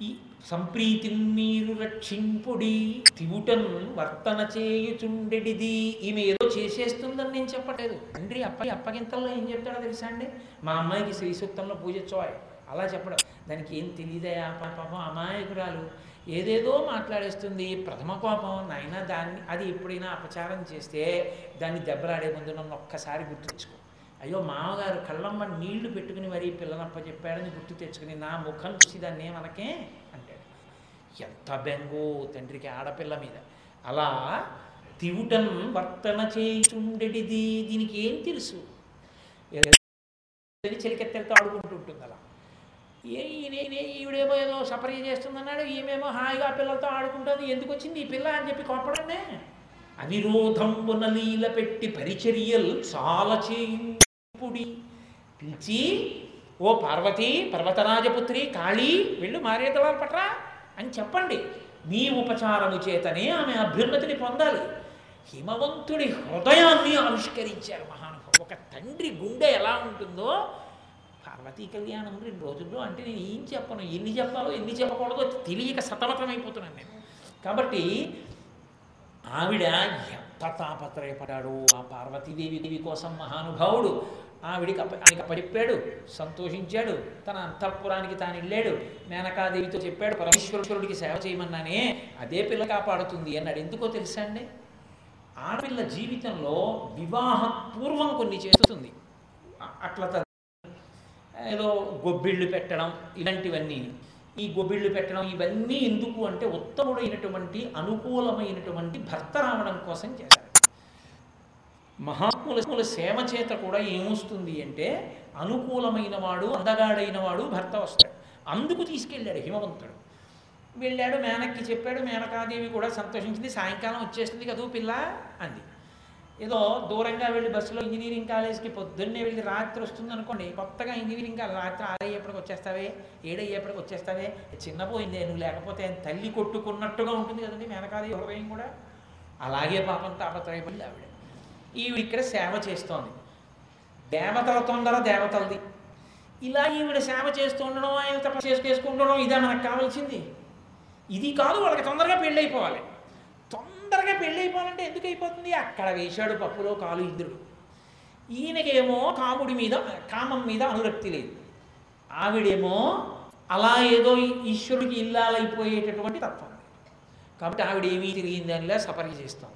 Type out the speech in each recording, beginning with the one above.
ఈ సంప్రీతిని మీరు రక్షింపుడి తివుటన్ వర్తన చేయుచుండెడిది. ఈమె ఏదో చేసేస్తుందని నేను చెప్పలేదు తండ్రి అప్ప అప్పగింతల్లో ఏం చెప్తాడో తెలుసా అండి? మా అమ్మాయికి శ్రీ సూక్తంలో పూజ చోయ్ అలా చెప్పడం. దానికి ఏం తెలియదయా? పాపం అమాయకురాలు. ఏదేదో మాట్లాడేస్తుంది. ప్రథమ కోపం. నాయన దాన్ని అది ఎప్పుడైనా అపచారం చేస్తే దాన్ని దెబ్బలాడే ముందు నన్ను ఒక్కసారి గుర్తుంచుకో. అయ్యో మామగారు కళ్ళమ్మ నీళ్ళు పెట్టుకుని మరీ పిల్లనప్ప చెప్పాడని గుర్తు తెచ్చుకుని నా ముఖం చూసి దాన్ని ఏమనకే? అంటాడు. ఎంత బెంగో తండ్రికి ఆడపిల్ల మీద. అలా తివుటం వర్తన చేయుచుండెడిది? దీనికి ఏం తెలుసు? చెలికెత్తెలతో ఆడుకుంటూ ఉంటుంది అలా. ఏ ఈవిడేమో ఏదో సపర్య చేస్తుందన్నాడు ఈమెమో హాయిగా పిల్లలతో ఆడుకుంటుంది. ఎందుకు వచ్చింది ఈ పిల్ల అని చెప్పి కొప్పడమే. అవిరోధంబున లీల పెట్టి పరిచర్యలు చాలా చేయుపుడి పిలిచి ఓ పార్వతి పర్వతరాజపుత్రి కాళీ వెళ్ళు మారేదళాలు పట్రా అని చెప్పండి. మీ ఉపచారము చేతనే ఆమె అభ్యున్నతిని పొందాలి. హిమవంతుడి హృదయాన్ని ఆవిష్కరించారు మహానుభావు ఒక తండ్రి గుండె ఎలా ఉంటుందో పార్వతీ కళ్యాణం రెండు రోజుల్లో అంటే నేను ఏం చెప్పను ఎన్ని చెప్పాలో ఎన్ని చెప్పకూడదో తెలియక సతమతమైపోతున్నాను నేను. కాబట్టి ఆవిడ ఎంత తాపత్రయపడ్డాడు ఆ పార్వతీదేవి దేవి కోసం మహానుభావుడు. ఆవిడికి అప్ప ఆయనకి అప్పచెప్పాడు సంతోషించాడు తన అంతఃపురానికి తాను వెళ్ళాడు. మేనకాదేవితో చెప్పాడు పరమేశ్వరుడికి సేవ చేయమన్నానే అదే పిల్ల కాపాడుతుంది అన్నాడు. ఎందుకో తెలుసా అండి? ఆడపిల్ల జీవితంలో వివాహ పూర్వం కొన్ని చేస్తుంది. అట్లా త- ఏదో గొబ్బిళ్ళు పెట్టడం ఇలాంటివన్నీ. ఈ గొబ్బిళ్ళు పెట్టడం ఇవన్నీ ఎందుకు అంటే ఉత్తముడైనటువంటి అనుకూలమైనటువంటి భర్త రావడం కోసం చేశారు. మహాత్ముల సేవ చేత కూడా ఏమొస్తుంది అంటే అనుకూలమైన వాడు అందగాడైన వాడు భర్త వస్తాడు. అందుకు తీసుకెళ్ళాడు హిమవంతుడు. వెళ్ళాడు మేనక్కి చెప్పాడు మేనకాదేవి కూడా సంతోషించింది సాయంకాలం వచ్చేస్తుంది కదూ పిల్ల అంది. ఏదో దూరంగా వెళ్ళి బస్సులో ఇంజనీరింగ్ కాలేజ్కి పొద్దున్నే వెళ్ళి రాత్రి వస్తుంది అనుకోండి కొత్తగా ఇంజనీరింగ్ కాలేజ్ రాత్రి ఆరయ్యేపటికి వచ్చేస్తావే ఏడయ్యేపటికి వచ్చేస్తావే చిన్నపోయిందే నువ్వు లేకపోతే తల్లి కొట్టుకున్నట్టుగా ఉంటుంది కదండి మేనకాదేవి హృదయం కూడా? అలాగే పాపం తాపత్రయపడి ఆవిడ. ఈవిడ ఇక్కడ సేవ చేస్తోంది. దేవతల తొందర దేవతలది. ఇలా ఈవిడ సేవ చేస్తూ ఉండడం ఆయన తపస్సు చేసుకుంటుండడం ఇదే మనకు కావాల్సింది. ఇది కాదు వాళ్ళకి తొందరగా పెళ్ళైపోవాలి. తొందరగా పెళ్ళైపోవాలంటే ఎందుకు అయిపోతుంది? అక్కడ వేశాడు పప్పులో కాలు ఇంద్రుడు. ఈయనకేమో కాముడి మీద కామం మీద అనురక్తి లేదు. ఆవిడేమో అలా ఏదో ఈశ్వరుడికి ఇల్లాలైపోయేటటువంటి తత్వం కాబట్టి ఆవిడ ఏమీ తిరిగింది దానిలా సపర్య చేస్తాం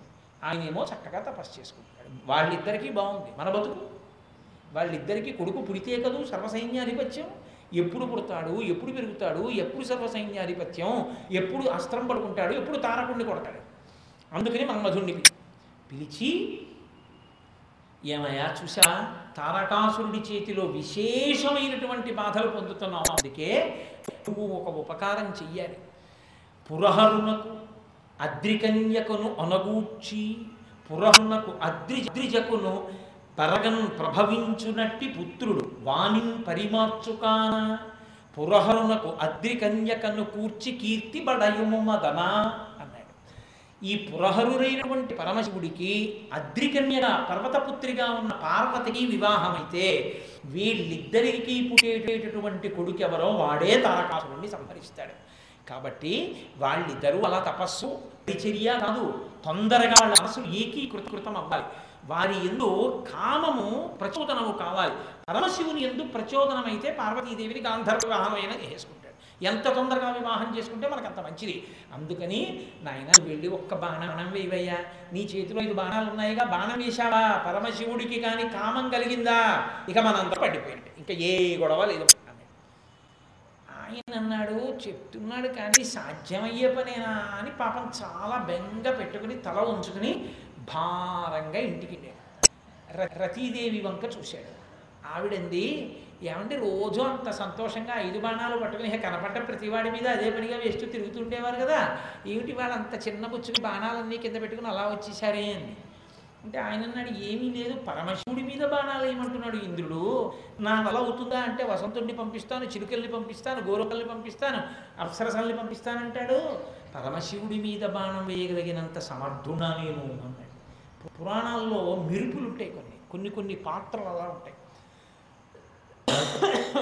ఆయనేమో చక్కగా తపస్సు చేసుకుంటాడు. వాళ్ళిద్దరికీ బాగుంది. మన బతుకు. వాళ్ళిద్దరికీ కొడుకు పుడితే కదూ సర్వసైన్యాధిపత్యం. ఎప్పుడు పుడతాడు? ఎప్పుడు పెరుగుతాడు? ఎప్పుడు సర్వసైన్యాధిపత్యం? ఎప్పుడు అస్త్రం పడుకుంటాడు? ఎప్పుడు తారకుణ్ణి కొడతాడు? అందుకని మన్మధుణ్ణి పిలి- పిలిచి ఏమయ్యా చూసా తారకాసురుడి చేతిలో విశేషమైనటువంటి బాధలు పొందుతున్నావు. అందుకే నువ్వు ఒక ఉపకారం చెయ్యాలి. పురహరునకు అద్రికన్యకును అనగూర్చి పురహునకు అద్రి అద్రిజకును పరగన్ ప్రభవించునట్టి పుత్రుడు వాణిం పరిమార్చుకాన పురహరునకు అద్రికన్యకను కూర్చి కీర్తి బడయుము మదనా అన్నాడు. ఈ పురహరుడైనటువంటి పరమశివుడికి అద్రికన్యగా పర్వతపుత్రిగా ఉన్న పార్వతికి వివాహమైతే వీళ్ళిద్దరికి పుట్టేటటువంటి కొడుకెవరో వాడే తారకాసురుణ్ణి సంహరిస్తాడు. కాబట్టి వాళ్ళిద్దరూ అలా తపస్సు పరిచర్య కాదు. తొందరగా వాళ్ళ మనసు ఏకీకృతకృతం అవ్వాలి. వారి ఎందు కామము ప్రచోదనము కావాలి. పరమశివుని ఎందు ప్రచోదనమైతే పార్వతీదేవిని గాంధర్వ వివాహమైన చేసుకుంటాడు. ఎంత తొందరగా వివాహం చేసుకుంటే మనకు అంత మంచిది. అందుకని నాయన వెళ్ళి ఒక్క బాణం వేయవయ్యా. నీ చేతిలో ఐదు బాణాలు ఉన్నాయిగా బాణం వేశావా? పరమశివుడికి కానీ కామం కలిగిందా? ఇక మనంతా పడిపోయింది ఇంకా ఏ గొడవ లేదు. ఆయన అన్నాడు చెప్తున్నాడు కానీ సాధ్యమయ్యే పనేనా అని పాపం చాలా బెంగ పెట్టుకుని తల ఉంచుకుని భారంగా ఇంటికి వెళ్ళాడు ర- రతీదేవి వంక చూశాడు. ఆవిడంది ఏమంటే రోజు అంత సంతోషంగా ఐదు బాణాలు పట్టుకుని కనపడ్డ ప్రతివాడి మీద అదే పనిగా వేస్తూ తిరుగుతుండేవారు కదా? ఏమిటి వాళ్ళు అంత చిన్న బుచ్చుకి బాణాలన్నీ కింద పెట్టుకుని అలా వచ్చేసారే అని అంటే ఆయన అన్నాడు ఏమీ లేదు పరమశివుడి మీద బాణాలు ఏమంటున్నాడు ఇంద్రుడు? నా వల్ల అవుతుందా అంటే వసంతుడిని పంపిస్తాను చిలుకల్ని పంపిస్తాను గోరకల్ని పంపిస్తాను అప్సరసల్ని పంపిస్తానంటాడు? పరమశివుడి మీద బాణం వేయగలిగినంత సమర్థుడా నేను అన్నాడు. పురాణాల్లో మెరుపులు ఉంటాయి కొన్ని కొన్ని కొన్ని పాత్రలు అలా ఉంటాయి.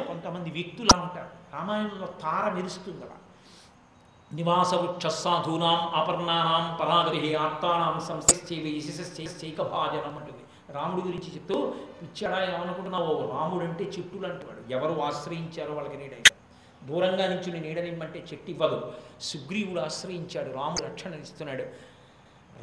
కొంతమంది వ్యక్తులా ఉంటారు. రామాయణంలో తార మెరుస్తుంది అలా నివాస వృక్ష సాధూనాం అపర్ణానాం పరాగరి ఆత్మానాం సంస్థైవి శిశైకభాజనం అంటుంది రాముడి గురించి చెప్తూ పిచ్చడా ఏమనుకుంటున్నావో? రాముడు అంటే చెట్టు లాంటివాడు ఎవరు ఆశ్రయించారో వాళ్ళకి నీడైతే దూరంగా నుంచి నీడనిమ్మంటే చెట్టు ఇవ్వదు. సుగ్రీవుడు ఆశ్రయించాడు రాముడు రక్షణ ఇస్తున్నాడు.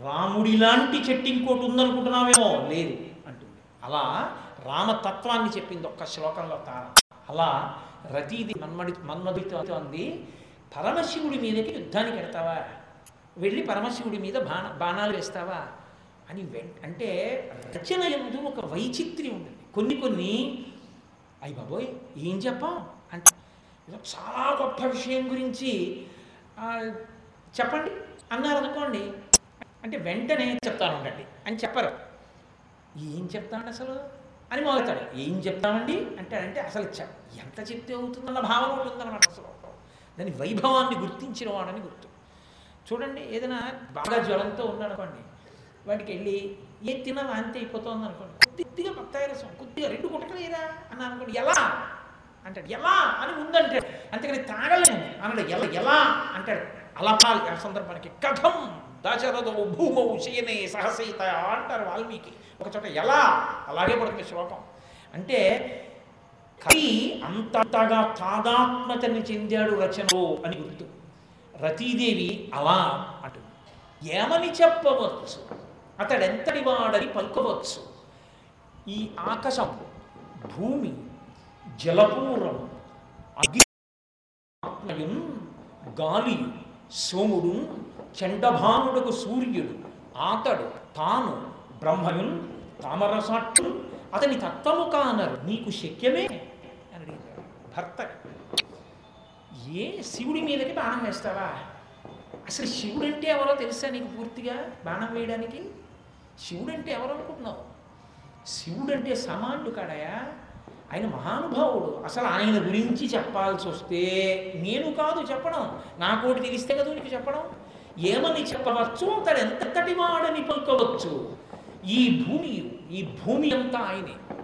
రాముడిలాంటి చెట్టు ఇంకోటి ఉందనుకుంటున్నావేమో? లేదు అంటుంది. అలా రామతత్వాన్ని చెప్పింది ఒక్క శ్లోకంలో తార అలా రతీది మన్మడి మన్మధుడితో అంది పరమశివుడి మీదకి యుద్ధానికి వెడతావా వెళ్ళి పరమశివుడి మీద బాణ బాణాలు వేస్తావా? అని అంటే రచన ఎందు ఒక వైచిత్ర్యం ఉంటుంది కొన్ని కొన్ని అయ్యి బాబోయ్ ఏం చెప్పాం? అంటే ఏదో చాలా గొప్ప విషయం గురించి చెప్పండి. అన్నారు అనుకోండి. అంటే వెంటనే చెప్తాను ఉండండి. అని చెప్పరు. ఏం చెప్తాడు అసలు? అని మొదలుతాడు. ఏం చెప్తామండి? అంటే అంటే అసలు ఎంత చెప్తే అవుతుందన్న భావన ఉంటుందన్నమాట అసలు. దాని వైభవాన్ని గుర్తించిన వాడని గుర్తు. చూడండి ఏదైనా బాగా జ్వరంతో ఉన్నాడనుకోండి వాటికి వెళ్ళి ఏ తినా వాంతి అయిపోతుంది అనుకోండి. కొద్దిగా బత్తాయి రసం కొద్దిగా రెండు గుట్టకలేదా అని అనుకోండి ఎలా? అంటాడు ఎలా? అని ముందంటాడు. అంతేకాని తాగలేము. అన్నాడు ఎలా ఎలా? అంటాడు. అలపాలి ఆ సందర్భానికి కథం దశరథో భూమౌ శయనే సహసీత అంటారు వాల్మీకి. ఒక చోట ఎలా? అలాగే పడుతుంది శ్లోకం. అంటే కవి అంతగా తాదాత్మతని చెందాడు రచనలో అని గుర్తు. రతీదేవి అలా అటు ఏమని చెప్పవచ్చు? అతడెంతటి వాడని పలుకోవచ్చు? ఈ ఆకాశం భూమి జలపూరం అగ్ని గాలి సోముడు చండభానుడకు సూర్యుడు ఆతడు తాను బ్రహ్మయున్ తామరసాట్టు అతని తత్వము కానరు. నీకు శక్యమే? భర్త. ఏ శివుడి మీదకి బాణం వేస్తావా? అసలు శివుడు అంటే ఎవరో తెలుసా నీకు పూర్తిగా బాణం వేయడానికి? శివుడు అంటే ఎవరు అనుకుంటున్నావు? శివుడు అంటే సమానుడు కాడయా? ఆయన మహానుభావుడు. అసలు ఆయన గురించి చెప్పాల్సి వస్తే నేను కాదు చెప్పడం. నాకోటి తెలిస్తే కదా నీకు చెప్పడం? ఏమని చెప్పవచ్చు? తను ఎంతటి వాడని పలుకోవచ్చు. ఈ భూమి ఈ భూమి అంతా ఆయనే.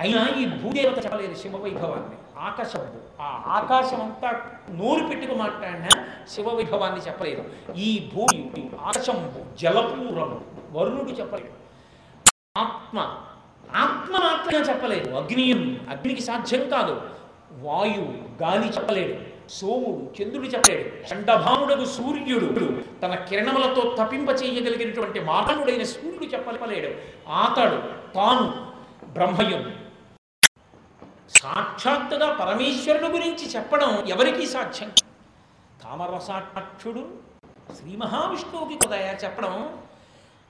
అయినా ఈ భూదేవత చెప్పలేదు శివవైభవాన్ని. ఆకాశము ఆ ఆకాశం అంతా నోరు పెట్టుకు మాట్లాడిన శివవైభవాన్ని చెప్పలేదు. ఈ భూమి ఆకాశం జలపూరము వరుణుడు చెప్పలేదు. ఆత్మ ఆత్మ మాత్రమే చెప్పలేదు. అగ్నియం అగ్నికి సాధ్యం కాదు. వాయువు గాలి చెప్పలేడు సోముడు చంద్రుడు చెప్పలేడు చండభాముడకు సూర్యుడు తన కిరణములతో తపింప చేయగలిగినటువంటి మానవుడైన సూర్యుడు చెప్పలేడు ఆతడు తాను బ్రహ్మయుడు సాక్షాత్తుగా పరమేశ్వరుడు గురించి చెప్పడం ఎవరికీ సాధ్యం? తామరసాక్షుడు శ్రీ మహావిష్ణువుకి కుదయ చెప్పడం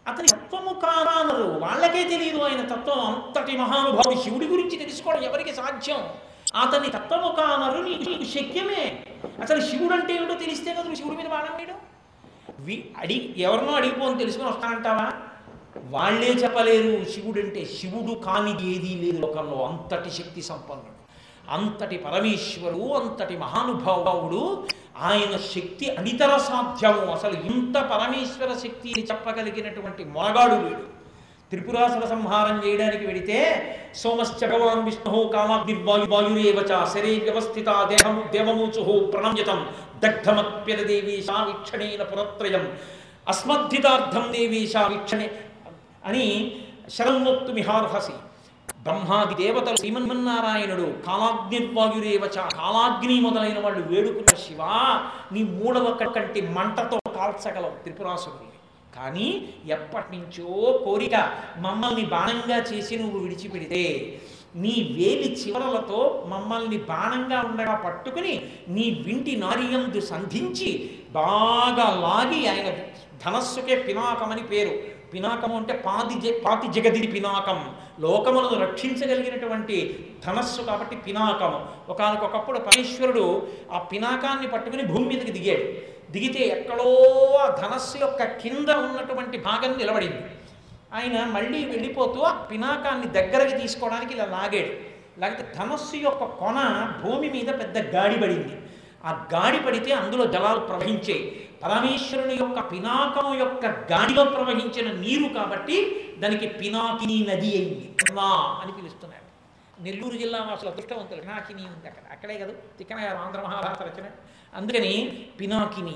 అతని తత్వము కానరు వాళ్ళకే తెలియదు ఆయన తత్వం. అంతటి మహానుభావుడు శివుడి గురించి తెలుసుకోవడం ఎవరికి సాధ్యం? అతని తత్వము కానరు నీకు శక్యమే. అసలు శివుడు అంటే ఏమిటో తెలిస్తే కదా శివుడి మీద బాణం వేయడం? వి అడిగి ఎవరినో అడిగిపోని తెలుసుకొని వస్తానంటావా? వాళ్ళే చెప్పలేరు. శివుడు అంటే శివుడు కానిది ఏదీ లేదు లోకంలో. అంతటి శక్తి సంపన్నుడు. అంతటి పరమేశ్వరుడు అంతటి మహానుభావుడు. ఆయన శక్తి అనితర సాధ్యము. అసలు ఇంత పరమేశ్వర శక్తిని చెప్పగలిగినటువంటి మొనగాడు వీడు. త్రిపురాసుర సంహారం చేయడానికి వెడితే సోమశ్చ భగవాన్ విష్ణు కామాగ్నిర్వాయువాయురేవచ వాయురేవచ శరే వ్యవస్థిత దేహము దేవమూచు ప్రణమ్యతం దగ్ధమప్యద దేవీశా వీక్షణేన పురత్రయం. అస్మద్ధితార్థం దేవీశా వీక్షణే అని శరణోక్తు మిహార్హసి బ్రహ్మాది దేవతలు శ్రీమన్మన్నారాయణుడు కాలాగ్నిర్వాయురేవచ కాలాగ్ని మొదలైన వాళ్ళు వేడుకున్న శివ నీ మూడవ కంటి మంటతో కాల్చగలవు త్రిపురాసురుని కానీ ఎప్పటి నుంచో కోరిక మమ్మల్ని బాణంగా చేసి నువ్వు విడిచిపెడితే నీ వేలి చివరలతో మమ్మల్ని బాణంగా ఉండగా పట్టుకుని నీ వింటి నారియందు సంధించి బాగా లాగి ఆయన ధనస్సుకే పినాకమని పేరు. పినాకము అంటే పాది జ పాతి జగదిది పినాకం. లోకములను రక్షించగలిగినటువంటి ధనస్సు కాబట్టి పినాకము. ఒకనకొకప్పుడు పరమేశ్వరుడు ఆ పినాకాన్ని పట్టుకుని భూమి మీదకి దిగాడు. దిగితే ఎక్కడో ఆ ధనస్సు యొక్క కింద ఉన్నటువంటి భాగం నిలబడింది. ఆయన మళ్ళీ వెళ్ళిపోతూ ఆ పినాకాన్ని దగ్గరకి తీసుకోవడానికి ఇలా లాగాడు. లేకపోతే ధనస్సు యొక్క కొన భూమి మీద పెద్ద గాడి పడింది. ఆ గాడి పడితే అందులో జలాలు ప్రవహించాయి. పరమేశ్వరుని యొక్క పినాకం యొక్క గాడిలో ప్రవహించిన నీరు కాబట్టి దానికి పినాకిని నది అయింది. పినా అని పిలుస్తున్నారు నెల్లూరు జిల్లా వాసులు అదృష్టవంతులు. పినాకిని ఉంది అక్కడ. అక్కడే కదా తిక్కన గారు ఆంధ్ర మహాభారత రచన. అందుకని పినాకిని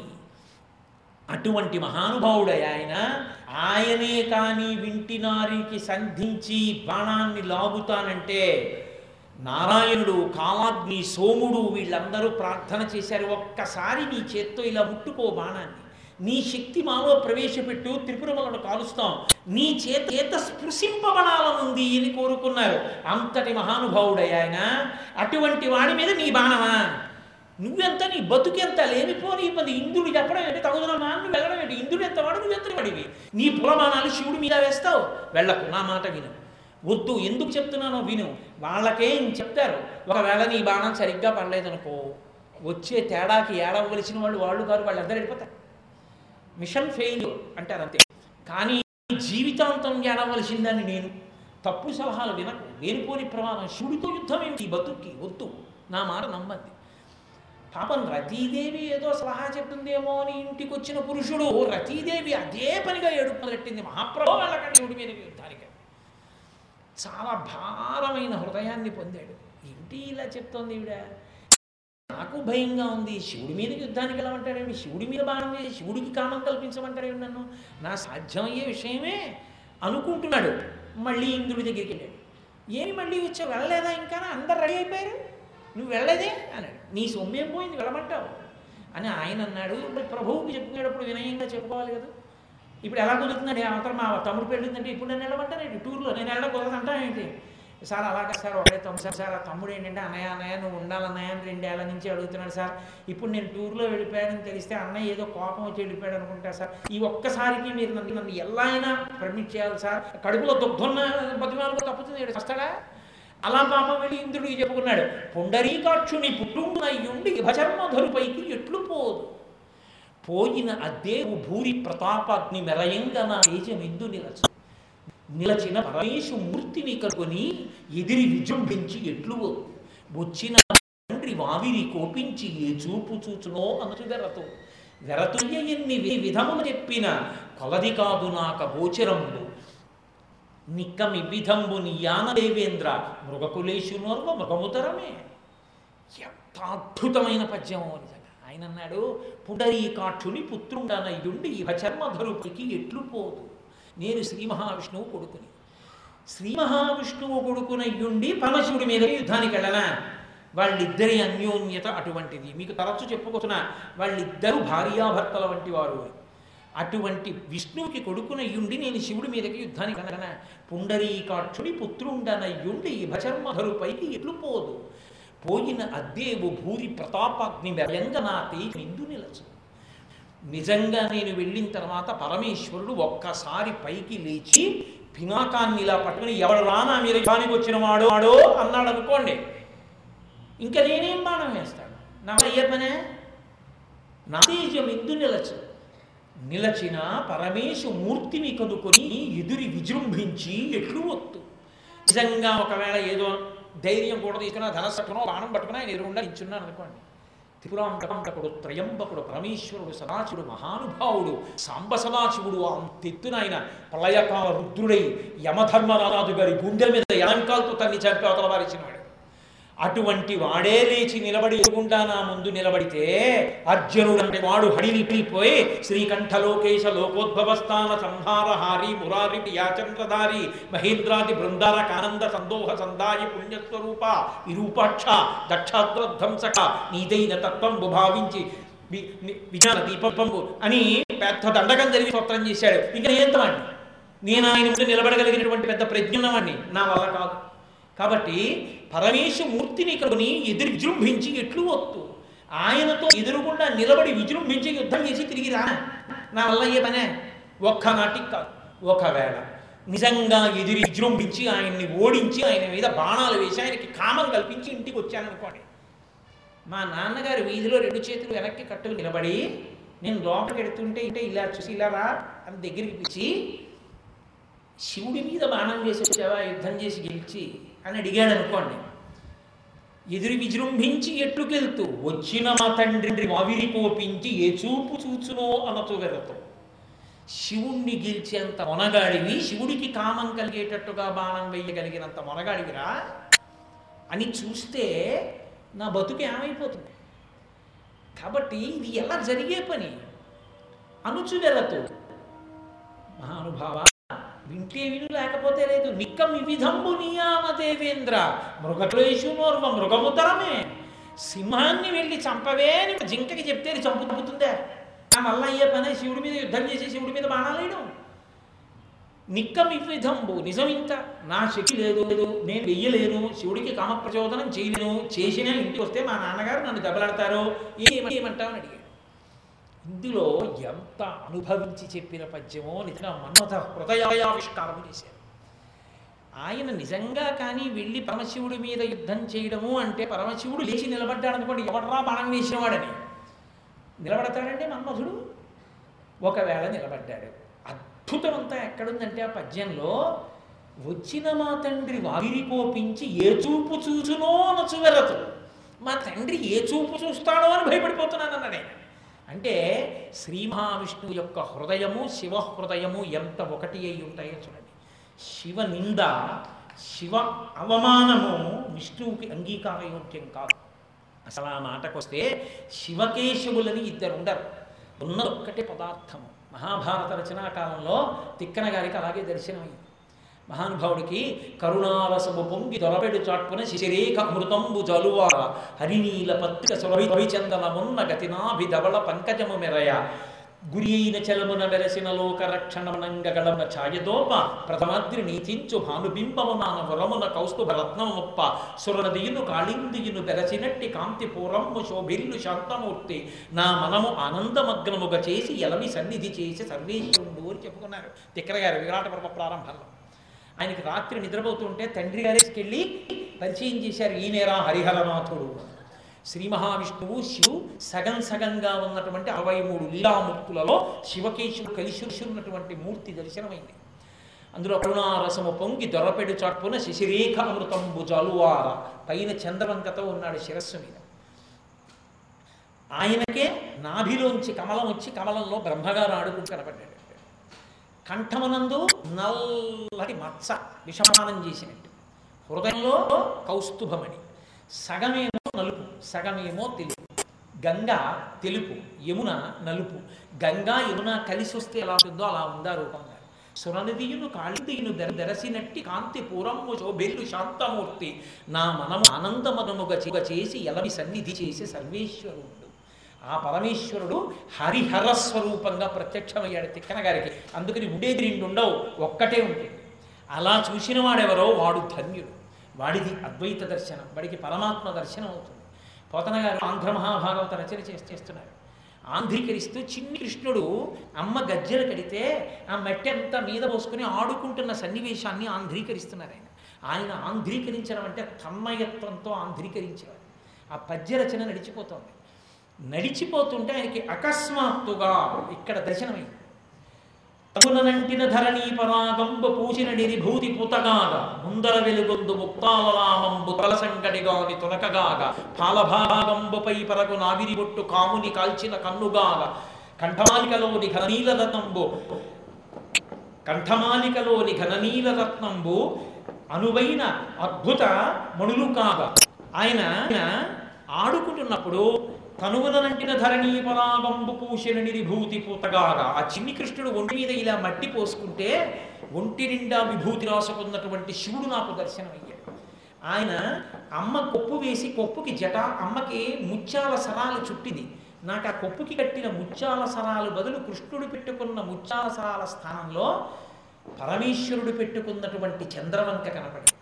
అటువంటి మహానుభావుడై ఆయన ఆయనే కానీ వింటినారికి సంధించి బాణాన్ని లాగుతానంటే నారాయణుడు కామాగ్ని సోముడు వీళ్ళందరూ ప్రార్థన చేశారు. ఒక్కసారి నీ చేత్తో ఇలా ముట్టుకో బాణాన్ని. నీ శక్తి మాలో ప్రవేశపెట్టు త్రిపురములను కాలుస్తాం. నీ చేత చేత స్పృశింపబడాలనుంది అని కోరుకున్నారు. అంతటి మహానుభావుడై ఆయన. అటువంటి వాడి మీద నీ బాణమా? నువ్వెంత నీ బతుకెంత లేనిపోని పది ఇంద్రుడు చెప్పడం ఏంటి? తగుదనమా నువ్వు వెళ్ళడం ఏంటి? ఇంద్రుడు ఎంత వాడు నువ్వు ఎంత నీ పులమానాలు శివుడి మీద వేస్తావు. వెళ్ళకు నా మాట విను. వద్దు. ఎందుకు చెప్తున్నానో విను. వాళ్ళకే చెప్తారు? ఒకవేళ నీ బాణం సరిగ్గా పడలేదనుకో వచ్చే తేడాకి ఏడవలసిన వాళ్ళు వాళ్ళు కాదు వాళ్ళందరూ వెళ్ళిపోతారు. మిషన్ ఫెయిల్ అంటారు అంతే. కానీ జీవితాంతం ఏడవలసిందని నేను తప్పు సలహాలు వినకు లేనిపోని ప్రమాదం శివుడితో యుద్ధం ఏమిటి? ఈ బతుక్కి వద్దు. నా మాట నమ్మంది. పాపం రతీదేవి ఏదో సలహా చెప్తుందేమో అని ఇంటికి వచ్చిన పురుషుడు రతీదేవి అదే పనిగా ఏడుపు మొదలెట్టింది. మహాప్రభు వెళ్ళకండి శివుడి మీద యుద్ధానికి. చాలా భారమైన హృదయాన్ని పొందాడు. ఏంటి ఇలా చెప్తోంది ఈవిడ? నాకు భయంగా ఉంది. శివుడి మీద యుద్ధానికి వెళ్ళమంటాడేమి శివుడి మీద బాణం వేసి శివుడికి కామం కల్పించమంటాడేమి నన్ను? నా సాధ్యమయ్యే విషయమే అనుకుంటున్నాడు. మళ్ళీ ఇంద్రుడి దగ్గరికి వెళ్ళాడు. ఏమి మళ్ళీ వచ్చావు వెళ్ళలేదా ఇంకా? అందరు రెడీ అయిపోయారు. నువ్వు వెళ్ళలేదే అన్నాడు. నీ సొమ్మేం పోయింది? వెళ్ళమంటావు? అని ఆయన అన్నాడు. ఇప్పుడు ప్రభువుకి చెప్పుకునేటప్పుడు వినయంగా చెప్పుకోవాలి కదా. ఇప్పుడు ఎలా కుదురుతుందండి? అవతల మా తమ్ముడు పెళ్ళిందంటే ఇప్పుడు నేను వెళ్ళమంటానండి టూర్లో. నేను వెళ్ళడం కుదరదంటా ఏంటి? సార్ అలాగే సార్ ఒకటే తమ్ముడు సార్ సార్ ఆ తమ్ముడు ఏంటంటే అన్నయ్య అన్నయ్య నువ్వు ఉండాలన్నయ్య అని రెండేళ్ళ నుంచి అడుగుతున్నాడు సార్. ఇప్పుడు నేను టూర్లో వెళ్ళిపోయానని తెలిస్తే అన్నయ్య ఏదో కోపం వచ్చి వెళ్ళిపోయాడు అనుకుంటా సార్. ఈ ఒక్కసారికి మీరు నన్ను నన్ను ఎలా అయినా పర్మిట్ చేయాలి సార్. కడుపులో దుగ్ధున్న బతిమాలకు తప్పుతుంది వస్తాడా? అలా పాపం వెళ్ళి ఇంద్రుడికి చెప్పుకున్నాడు పుండరీకాక్షుని పుట్టుండయ్యుండి భచర్మధరుపైకి ఎట్లు పోదు? పోయిన అద్దేవు భూరి ప్రతాపాగ్ని మెరయంగా నా తేజమిందు నిలచ. నిలచిన పరమేశు మూర్తిని కనుకొని ఎదిరి విజృంభించి ఎట్లు వచ్చిన తండ్రి వావిరి కోపించి ఏ చూపు చూచునో అనచు వెరతు. వెరతుయ్య ఎన్ని విధములు చెప్పిన కొలది కాదు నాక గోచరంబు నిక్కమి విధంబు నియాన దేవేంద్ర మృగకులేశునోర్వ మృగముతరమే. ఎంత అద్భుతమైన పద్యమో నిజంగా ఆయన అన్నాడు పుండరీకాక్షుని పుత్రుండనయ్యుండి ఇహ చర్మధరుడికి ఎట్లు పోదు? నేను శ్రీ మహావిష్ణువు కొడుకుని. శ్రీ మహావిష్ణువు కొడుకునయ్యుండి పరమశివుడి మీద యుద్ధానికి వెళ్ళనా? వాళ్ళిద్దరి అన్యోన్యత అటువంటిది. మీకు తరచు చెప్పుకుంటున్నా వాళ్ళిద్దరూ భార్యాభర్తల వంటి వారు. అటువంటి విష్ణువుకి కొడుకునయ్యుండి నేను శివుడి మీదకి యుద్ధానికి వెళ్ళనా? పుండరీకాక్షుడి పుత్రుండనయ్యుండి భచర్మధరుపైకి ఎట్లు పోదు? పోయిన అద్దేవు భూరి ప్రతాపాగ్ని వ్యంగనాతి నిందు నిలచు. నిజంగా నేను వెళ్ళిన తర్వాత పరమేశ్వరుడు ఒక్కసారి పైకి లేచి పినాకాన్ని ఇలా పట్టుకుని ఎవడు రానా మీద దానికి వచ్చిన వాడు? వాడో? అన్నాడు అనుకోండి. ఇంకా నేనేం బాణం వేస్తాడు నా అయ్య పనే? నా తేజం ఎందు నిలచు. నిలచిన పరమేశు మూర్తిని కనుకొని ఎదురి విజృంభించి ఎట్లు వత్తు నిజంగా ఒకవేళ ఏదో ధైర్యం కూడా ఇకనా ధనసట్టునో బాణం పట్టుకున్నా ఆయన ఎదురుగుండా నించున్నాను అనుకోండి. త్రిపురాంతకుడు త్రయంబకుడు పరమేశ్వరుడు సదాశివుడు మహానుభావుడు సాంబ సదాశివుడు అంతెత్తున ఆయన ప్రళయకాల రుద్రుడై యమధర్మరాజు గారి గుండెల మీద యాంకాలతో తన్ని చంపి అవతల వారిచ్చినాడు అటువంటి వాడే లేచి నిలబడి ఎదుగుండా నా ముందు నిలబడితే అర్జునుడు అంటే వాడు హడిలిపిపోయి శ్రీకంఠలోకేశ లోకోద్భవస్థాన సంహారహారి మురారి యాచంద్రధారి మహేంద్రాది బృందార కానంద సందోహ సందాయి పుణ్యస్వరూప విరూపాక్ష దక్షాద్రధ్వంసక నీదైన తత్వం భావించి విజ్ఞాన ని- దీపంబు అని పెద్ద దండకం జరిగి స్వత్రం చేశాడు. ఇంకా నేంతవాడిని నేను ఆయన ముందు నిలబడగలిగినటువంటి పెద్ద ప్రజ్ఞున్నవాడిని నా వల్ల కాదు. కాబట్టి పరమేశు మూర్తిని ఎదురు విజృంభించి ఎట్లు వత్తు? ఆయనతో ఎదురుగుండా నిలబడి విజృంభించి యుద్ధం చేసి తిరిగి రా. నా వల్ల ఏ పనే? ఒక్క నాటికి కాదు. ఒకవేళ నిజంగా ఎదురు విజృంభించి ఆయన్ని ఓడించి ఆయన మీద బాణాలు వేసి ఆయనకి కామం కల్పించి ఇంటికి వచ్చాననుకోండి. మా నాన్నగారు వీధిలో రెండు చేతులు వెనక్కి కట్టుకు నిలబడి నేను లోపలికి ఎడుతుంటే ఇంటే ఇలా చూసి ఇలా రా అని దగ్గరికి పిలిచి శివుడి మీద బాణం వేసి వచ్చావా? యుద్ధం చేసి గెలిచి అని అడిగాడు అనుకోండి ఎదురు విజృంభించి ఎట్లుకెళ్తూ వచ్చిన మా తండ్రి మావిరి కోపించి ఏ చూపు చూచునో అనతో వెరతో శివుణ్ణి గెలిచేంత మొనగాడివి శివుడికి కామం కలిగేటట్టుగా బాణం వేయగలిగినంత మొనగాడివిరా? అని చూస్తే నా బతుకు ఏమైపోతుంది? కాబట్టి ఇది ఎలా జరిగే పని? అనుచువెలతో మహానుభావ వింటే విను లేకపోతే లేదు. నిక్కం విధంబు నియామ దేవేంద్ర. మృగక్లేషు నోర్వ మృగముతరమే సింహాన్ని వెళ్ళి చంపవే అని జింకకి చెప్తే చంపు చంపుతుందే. నా వల్ల అయ్యే పనే శివుడి మీద యుద్ధం చేసి శివుడి మీద బాణాలేయడం నిక్కం విధంబు నిజం ఇంత నా శక్తి లేదు లేదు. నేను వెయ్యలేను. శివుడికి కామప్రచోదనం చేయలేను. చేసినా ఇంటికి వస్తే మా నాన్నగారు నన్ను దెబ్బలాడతారు. ఏమ- ఏమంటావు అని అడిగాడు. ఇందులో ఎంత అనుభవించి చెప్పిన పద్యమో నిజంగా మన్మథ హృదయావిష్కారము చేశారు. ఆయన నిజంగా కానీ వెళ్ళి పరమశివుడి మీద యుద్ధం చేయడము అంటే పరమశివుడు లేచి నిలబడ్డాడు అనుకోండి ఎవడరా బాణం వేసినవాడని. నిలబడతాడండి మన్మధుడు? ఒకవేళ నిలబడ్డాడు. అద్భుతం అంతా ఎక్కడుందంటే ఆ పద్యంలో వచ్చిన మా తండ్రి వాగిరి కోపించి ఏ చూపు చూచునో నచువెరతు మా తండ్రి ఏ చూపు చూస్తాడో అని భయపడిపోతున్నాను అన్నాడు ఆయన. అంటే శ్రీ మహావిష్ణువు యొక్క హృదయము శివ హృదయము ఎంత ఒకటి అయి ఉంటాయో చూడండి. శివ నింద శివ అవమానము విష్ణువుకి అంగీకారయోగ్యం కాదు. అసలు ఆ మాటకొస్తే శివకేశవులని ఇద్దరు ఉండరు ఉన్న ఒక్కటే పదార్థము. మహాభారత రచనా కాలంలో తిక్కన గారికి అలాగే దర్శనమైంది. మహానుభావుడికి కరుణారసము పొంగి దొరబెడు చాట్పున శిశిరేఖ అమృతంబు జలువ. హరినీల పత్రిక సురవిచందనమున్న గతినాభిధవళ పంకజము మెరయ. గురి అయిన చలమున మెరసిన లోక రక్షణమనంగగడమ ఛాయదోప ప్రథమాద్రి నీతించు భానుబింబమునాన వరమున కౌస్తుభ రత్నముప్ప సురనదియును కాళిందియును బెరసినట్టి కాంతి పూరమ్ము శోభిల్లు శాంతమూర్తి. నా మనము ఆనందమగ్నముగా చేసి ఎలమి సన్నిధి చేసి సర్వేశ్వరుడు అని చెప్పుకున్నారు. తిక్కర గారు విరాట పర్వ ప్రారంభంలో. ఆయనకి రాత్రి నిద్రపోతుంటే తండ్రి గారేసుకెళ్ళి పరిచయం చేశారు ఈయనేరా హరిహరనాథుడు. శ్రీ మహావిష్ణువు శివు సగం సగంగా ఉన్నటువంటి అరవై మూడు లీలామూర్తులలో శివకేశుడు కలిసిరుసున్నటువంటి ఉన్నటువంటి మూర్తి దర్శనమైంది. అందులో కరుణారసము పొంగి దొరపెడు చాట్పున శశిరేఖ అమృతంబు జలువార. పైన చంద్రవంకతో ఉన్నాడు శిరస్సు మీద. ఆయనకే నాభిలోంచి కమలం వచ్చి కమలంలో బ్రహ్మగారు ఆడుకుంటూ కనపడ్డాడు. కంఠమునందు నల్లటి మచ్చ విషమానం చేసినట్టు. హృదయంలో కౌస్తుభమణి. సగమేమో నలుపు సగమేమో తెలుపు. గంగ తెలుపు యమున నలుపు. గంగా యమున కలిసి వస్తే ఎలా ఉంటుందో అలా ఉందా రూపంగా సురనదియును కాళిదియును దెర దెరసినట్టి కాంతి పూరమ్ము శోభెల్లు శాంతమూర్తి. నా మనము ఆనందమనముగా చేసి ఎలవి సన్నిధి చేసి సర్వేశ్వరుడు. ఆ పరమేశ్వరుడు హరిహర స్వరూపంగా ప్రత్యక్షమయ్యాడు తిక్కన గారికి అందుకని ఉండేది రెండు ఉండవు ఒక్కటే ఉంటుంది అలా చూసిన వాడెవరో వాడు ధన్యుడు. వాడిది అద్వైత దర్శనం వాడికి పరమాత్మ దర్శనం అవుతుంది. పోతన గారు ఆంధ్ర మహాభాగవత రచన చేస్తున్నారు. ఆంధ్రీకరిస్తూ చిన్ని కృష్ణుడు అమ్మ గజ్జెలు కడితే ఆ మట్టి అంతా మీద పోసుకుని ఆడుకుంటున్న సన్నివేశాన్ని ఆంధ్రీకరిస్తున్నారు ఆయన. ఆయన ఆంధ్రీకరించడం అంటే తన్మయత్వంతో ఆంధ్రీకరించేవారు ఆ పద్య రచన నడిచిపోతోంది. నడిచిపోతుంటే ఆయనకి అకస్మాత్తుగా ఇక్కడ దర్శనమైంది తగులనంటిన ధరణీ పరాగంబ పూసిన నిరిభూతి పుతగాగ ముందర వెలుగొందు ముక్తాలలామంబు తలసంగడిగాని తునకగాగ పాలభాగంబుపై పరగు నావిరి బొట్టు కాముని కాల్చిన కన్నుగాగ కంఠమాలికలోని ఘననీల రత్నంబు కంఠమాలికలోని ఘననీల రత్నంబు అనువైన అద్భుత మణులు కాగా ఆయన ఆడుకుంటున్నప్పుడు కనుగొనంటిన ధరణీ పరాబంబు పూసిన నిరిభూతి పూతగాగా. ఆ చిన్ని కృష్ణుడు ఒంటి మీద ఇలా మట్టి పోసుకుంటే ఒంటి నిండా విభూతి రాసుకున్నటువంటి శివుడు నాకు దర్శనమయ్యాడు. ఆయన అమ్మ కొప్పు వేసి కొప్పుకి జట అమ్మకి ముత్యాల సరాలు చుట్టింది. నాకు ఆ కొప్పుకి కట్టిన ముత్యాల సరాలు బదులు కృష్ణుడు పెట్టుకున్న ముత్యాల సరాల స్థానంలో పరమేశ్వరుడు పెట్టుకున్నటువంటి చంద్రవంక కనపడింది.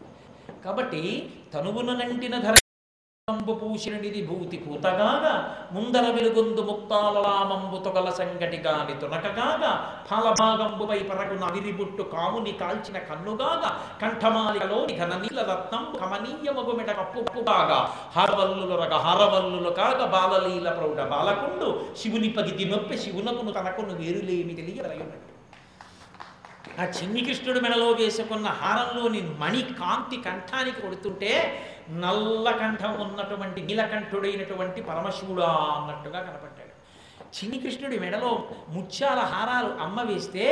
కాబట్టి తనువునంటిన ధర ంబు పూషిణిది భూతి పూతగాగా ముందర వెలుగొందు ముక్తాలలామంబు తొగల సంగటి గాని తునకగాగా ఫలభాగంబుపై పరగు నవిరిబుట్టు కాముని కాల్చిన కన్నుగాగా కంఠమాలికలోని ఘననీల రత్నం కమనీయమగు మెడ కప్పుగాగా హారవల్లులు రగ హరవల్లులు కాగ బాలలీల ప్రౌఢ బాలకుండు శివుని పగిది నొప్పి శివునకును తనకును వేరులేమి తెలియదలయున్నట్టు. ఆ చిన్ని కృష్ణుడు మెడలో వేసుకున్న హారంలోని మణి కాంతి కంఠానికి కొడుతుంటే నల్ల కంఠం ఉన్నటువంటి నీలకంఠుడైనటువంటి పరమశివుడా అన్నట్టుగా కనపడ్డాడు. చిన్ని కృష్ణుడి మెడలో ముత్యాల హారాలు అమ్మ వేస్తే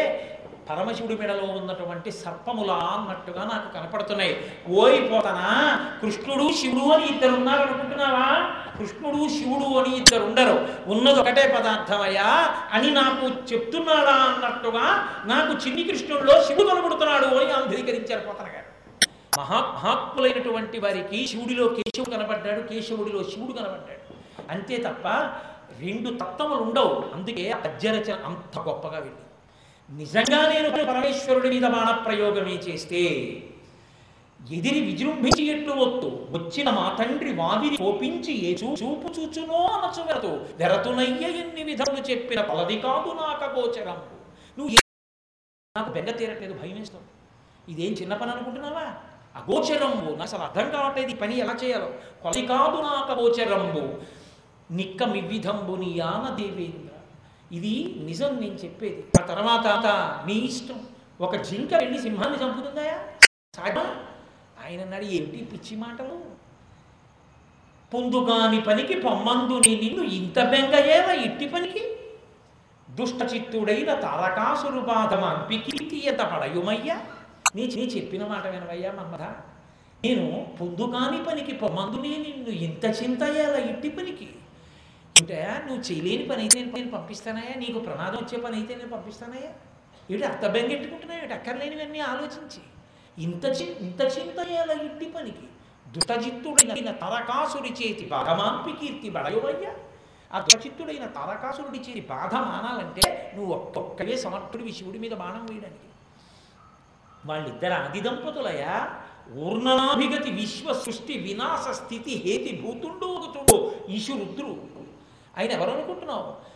పరమశివుడి మెడలో ఉన్నటువంటి సర్పములా అన్నట్టుగా నాకు కనపడుతున్నాయి. ఓయిపోతానా కృష్ణుడు శివుడు అని ఇద్దరున్నారు అనుకుంటున్నావా? కృష్ణుడు శివుడు అని ఇద్దరు ఉండరు. ఉన్నది ఒకటే పదార్థమయ్యా అని నాకు చెప్తున్నాడా అన్నట్టుగా నాకు చిన్ని కృష్ణుడిలో శివుడు కనబడుతున్నాడు అని అంధీకరించారు పోతన గారు. మహా మహాత్ములైనటువంటి వారికి శివుడిలో కేశవుడు కనబడ్డాడు కేశవుడిలో శివుడు కనబడ్డాడు. అంతే తప్ప రెండు తత్వములు ఉండవు. అందుకే అజ్జరచన అంత గొప్పగా వెళ్ళి నిజంగా నేను పరమేశ్వరుడి మీద బాణ ప్రయోగమే చేస్తే ఎదిరి విజృంభించి ఎట్లు వత్తు వచ్చిన మా తండ్రి వావిని కోపించి ఏ చూపు చూచునో అనచు వెరతు వెరతునయ్య ఎన్ని విధములు చెప్పిన పలది కాదు నాక గోచరం నువ్వు నాకు బెంగ తీరట్లేదు భయం వేస్తావు ఇదేం చిన్న పని అనుకుంటున్నావా? అగోచరంబు. నాకు అసలు అర్థం కావట్లేదు ఈ పని ఎలా చేయాలో. కొలి కాదు నాక గోచరంబు నిక్క మివిధంబు నీ యాన దేవేంద్ర. ఇది నిజం నేను చెప్పేది. ఆ తర్వాత నీ ఇష్టం. ఒక జింక వెళ్ళి సింహాన్ని చంపుతుందాయా? సాయం ఆయన అన్నాడు ఏమిటి పిచ్చి మాటలు? పొందుగాని పనికి పొమ్మందుని నిన్ను ఇంత బెంగయేవ ఇట్టి పనికి? దుష్ట చిత్తుడైన తారకాసురు బాధమాంపి కీర్తియత పడయుమయ్యా? నీ నీ చెప్పిన మాట వినవయ్యా మన్మథ. నేను పొందుగాని పనికి పొమ్మందుని నిన్ను ఇంత చింతయ్యేలా ఇట్టి పనికి? అంటే నువ్వు చేయలేని పని అయితే నేను పంపిస్తానయ్యా నీకు ప్రమాదం వచ్చే పని అయితే నేను పంపిస్తానయ్యా. ఇటు అర్థ బెంగెట్టుకుంటున్నావు? ఇటు అక్కర్లేనివన్నీ ఆలోచించి? ఇంత చి ఇంత చింతయ్యేల ఇట్టి పనికి? దుటజిత్తుడైన తరకాసుడి చేతి భగమాంపి కీర్తి బడయోవయ్యా ఆ దుటచిత్తుడైన తారకాసురుడి చేతి బాధ మానాలంటే నువ్వు ఒక్కొక్కవే సమర్థుడివి శివుడి మీద బాణం వేయడానికి. వాళ్ళిద్దరు ఆది దంపతులయ్యా ఊర్ణనాభిగతి విశ్వ సృష్టి వినాశ స్థితి హేతి భూతుండు ఒకతుడు ఈశురుద్రుడు. ఆయన ఎవరనుకుంటున్నావు?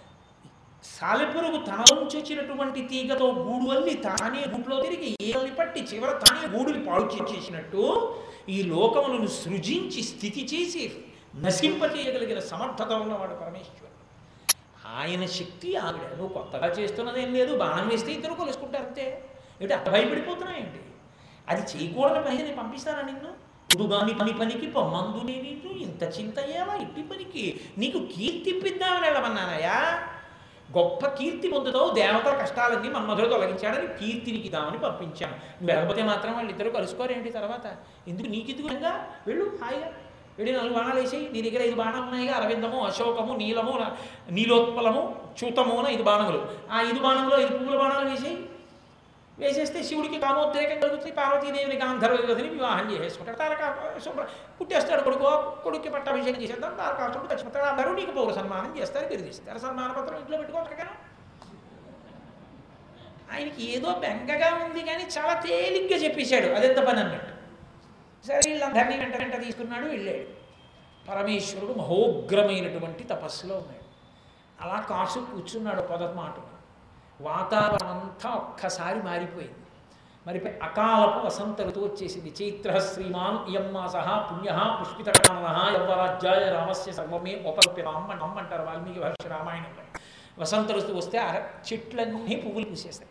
సాలెపురుగు తన వచ్చినటువంటి తీగతో గూడు అల్లి తానే గూట్లో తిరిగి ఏళ్ళని పట్టి చివర తానే గూడుని పాడు చేసినట్టు ఈ లోకములను సృజించి స్థితి చేసి నశింపచేయగలిగిన సమర్థత ఉన్నవాడు పరమేశ్వరుడు. ఆయన శక్తి ఆవిడ. నువ్వు కొత్తగా ఏం లేదు బాణం వేస్తే ఇద్దరు కొలుసుకుంటారు అంతే. ఏంటి అట్ట భయపడిపోతున్నాయేంటి? అది చేయకూడని పని నేను పంపిస్తానా నిన్ను? ఉడుగాని పని పనికి పొమ్మందు నేను ఇంత చింత అయ్యావా ఇట్టి పనికి? నీకు కీర్తి ఇప్పిద్దామని వెళ్ళమన్నానయ్యా. గొప్ప కీర్తి పొందుతావు దేవతల కష్టాలన్నీ మన్మధుడు తొలగించాడని కీర్తినికి దామని పంపించాను. నువ్వు వెళ్ళకపోతే మాత్రం వాళ్ళు ఇద్దరు కలుసుకోరేంటి తర్వాత? ఎందుకు నీకెందుకు ఇంకా వెళ్ళు హాయిగా. వెళ్ళి నాలుగు బాణాలు వేసేయి. నీ దగ్గర ఐదు బాణాలు ఉన్నాయిగా. అరవిందము అశోకము నీలము నీలోత్పలము చూతము అని ఐదు బాణములు. ఆ ఐదు బాణంలో ఐదు పువ్వుల బాణాలు వేసేయి. వేసేస్తే శివుడికి కామోద్రేకం కలుగుతుంది పార్వతీదేవిని గాంధర్వని వివాహం చేసేసుకుంటాడు తారకా పుట్టేస్తాడు పుట్టేస్తాడు కొడుకు కొడుక్కి పట్టాభిషేకం చేసేద్దాం తారకాసుడు చచ్చిపోతాడు అందరూ నీకు పౌర సన్మానం చేస్తారు బిరుదిస్తారు సన్మాన పత్రం ఇంట్లో పెట్టుకోవచ్చుగా ఆయనకి ఏదో బెంగగా ఉంది కానీ చాలా తేలిగ్గా చెప్పేశాడు అదెంత పని అన్నట్టు సరే వీళ్ళందరినీ వెంట వెంట తీసుకున్నాడు వెళ్ళాడు పరమేశ్వరుడు మహోగ్రమైనటువంటి తపస్సులో ఉన్నాడు అలా కాసు కూర్చున్నాడు పొద మాట వాతావరణం అంతా ఒక్కసారి మారిపోయింది. మరి అకాలపు వసంత ఋతువు వచ్చేసింది. చైత్ర శ్రీమాన్ ఇయమ్మాస మాస పుణ్య పుష్పితకాన యవ్వరాజ్యాయ రామస్య సర్వమే ఉపల్పితాం నమ్మంటారు వాల్మీకి మహర్షి రామాయణంలో వసంత ఋతువు వస్తే అర చెట్లన్నీ పువ్వులు పూసేస్తాయి.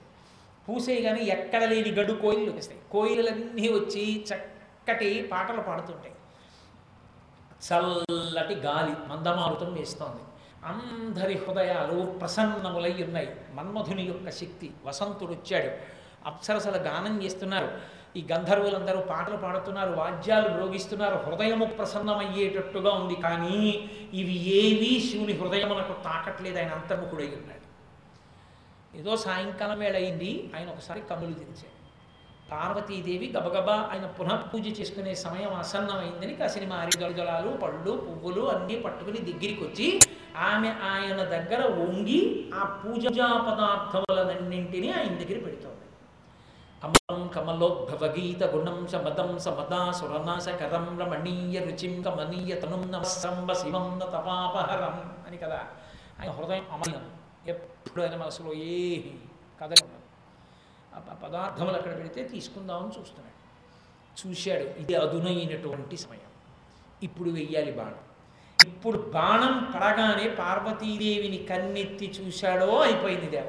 పూసేయగానే ఎక్కడ లేని గడు కోయిలు వచ్చేస్తాయి కోయిలన్నీ వచ్చి చక్కటి పాటలు పాడుతుంటాయి. చల్లటి గాలి మందమారుతం వేస్తోంది. అందరి హృదయాలు ప్రసన్నములై ఉన్నాయి మన్మధుని యొక్క శక్తి వసంతుడు వచ్చాడు అప్సరసల గానం చేస్తున్నారు. ఈ గంధర్వులందరూ పాటలు పాడుతున్నారు వాద్యాలు మ్రోగిస్తున్నారు హృదయము ప్రసన్నమయ్యేటట్టుగా ఉంది కానీ ఇవి ఏవీ శివుని హృదయమునకు తాకట్లేదు ఆయన అంతర్ముఖుడై ఉన్నాడు ఏదో సాయంకాలం వేళ అయింది ఆయన ఒకసారి కన్నులు తెరిచాడు. పార్వతీదేవి గబగబా ఆయన పునః పూజ చేసుకునే సమయం ఆసన్నమైందని కాసిన మారి గలగలాలు పళ్ళు పువ్వులు అన్నీ పట్టుకుని దగ్గరికి వచ్చి ఆమె ఆయన దగ్గర వంగి ఆ పూజా పదార్థములనన్నింటినీ ఆయన దగ్గర పెడుతోంది. కమలం కమలోద్భవగీత గుణం సమదం సమదా సురనాశ కరం రమణీయ రుచిం కమనీయ తనుం నమస్సంబ శివం తపాపహరం అని కదా. ఆయన హృదయం అమలం ఎప్పుడు ఆయన మనసులో ఏ కథ ఆ ప- పదార్థములు అక్కడ పెడితే తీసుకుందామని చూస్తున్నాడు. చూశాడు ఇది అదునైనటువంటి సమయం. ఇప్పుడు వెయ్యాలి బాణం. ఇప్పుడు బాణం పడగానే పార్వతీదేవిని కన్నెత్తి చూశాడో అయిపోయింది దేవ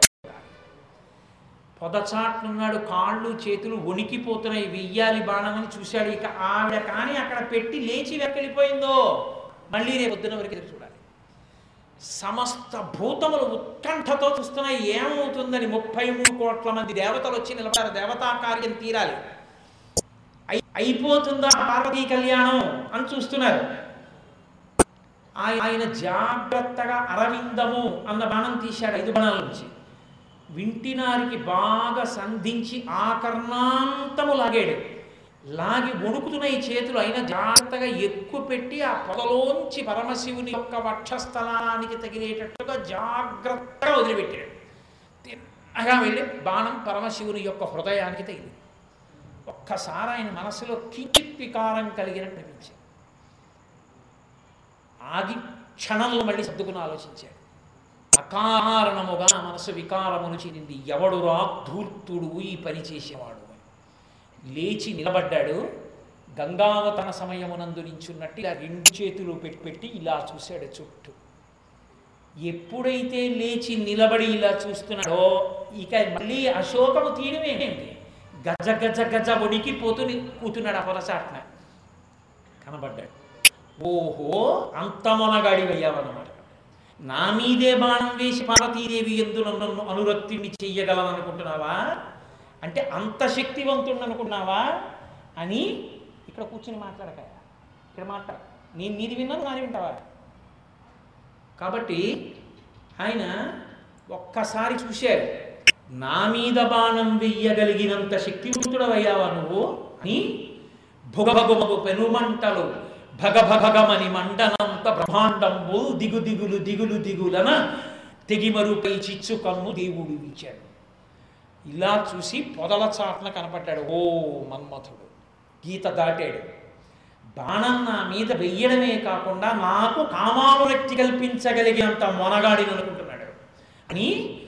పొదచాట్లున్నాడు కాళ్ళు చేతులు వణికిపోతున్నాయి వెయ్యాలి బాణం అని చూశాడు. ఇక ఆవిడ కానీ అక్కడ పెట్టి లేచి వెక్కడిపోయిందో మళ్ళీ రేపు పొద్దున వరకు చూడాలి. సమస్త భూతములు ఉత్కంఠతో చూస్తున్నాయి. ఏమవుతుందని ముప్పై మూడు కోట్ల మంది దేవతలు వచ్చి నిలబడారు దేవతా కార్యం తీరాలి. అయిపోతుందా పార్వతీ కళ్యాణం అని చూస్తున్నారు. ఆయన జాగ్రత్తగా అరవిందము అన్న బాణం తీశాడు ఐదు బాణాల నుంచి. వింటినారికి బాగా సంధించి ఆకర్ణాంతము లాగాడు. లాగి వణుకుతున్న ఈ చేతులు అయినా జాగ్రత్తగా ఎక్కువ పెట్టి ఆ పొదలోంచి పరమశివుని యొక్క వక్షస్థలానికి తగిలేటట్టుగా జాగ్రత్తగా వదిలిపెట్టాడు. తిన్నగా వెళ్ళి బాణం పరమశివుని యొక్క హృదయానికి తగిలింది. ఒక్కసారి ఆయన మనసులో కించిత్ వికారం కలిగినట్టు అనిపించింది. ఆగి క్షణంలో మళ్ళీ సర్దుకుని ఆలోచించాడు. అకారణముగా మనసు వికారమును చెందింది ఎవడురా ధూర్తుడు ఈ పని చేసేవాడు లేచి నిలబడ్డాడు. గంగావతన సమయమునందు నించున్నట్టు ఇలా రెండు చేతులు పెట్టి పెట్టి ఇలా చూశాడు చుట్టూ. ఎప్పుడైతే లేచి నిలబడి ఇలా చూస్తున్నాడో ఇక మళ్ళీ అశోకము తీయడమేంటి గజ గజ గజ వణికిపోతూ ని- కూతున్నాడు అపరసాట్న కనబడ్డాడు. ఓహో అంత మొనగాడివయ్యావన్నమాట. నా మీదే బాణం వేసి పార్వతీదేవి ఎందు నన్ను అనురక్తిని చెయ్యగలననుకుంటున్నావా అంటే అంత శక్తివంతుడు అనుకున్నావా అని ఇక్కడ కూర్చుని మాట్లాడక. ఇక్కడ మాట్లాడ నేను నీది విన్నాను నాది వింటావా? కాబట్టి ఆయన ఒక్కసారి చూశారు నా మీద బాణం వెయ్యగలిగినంత శక్తివంతుడవయ్యావా నువ్వు? అని భుగభగుమగు పెనుమంటలు భగభగమని మండనంత బ్రహ్మాండంబు దిగు దిగులు దిగులు దిగులన తెగిమరుపై చిచ్చు కన్ను దేవుడు ఇచ్చాడు. ఇలా చూసి పొదల చాట్న కనపడ్డాడు ఓ మన్మథుడు. గీత దాటాడు. బాణం నా మీద వెయ్యడమే కాకుండా నాకు కామానురక్తి కల్పించగలిగినంత మొనగాడిని అనుకుంటున్నాడు. అని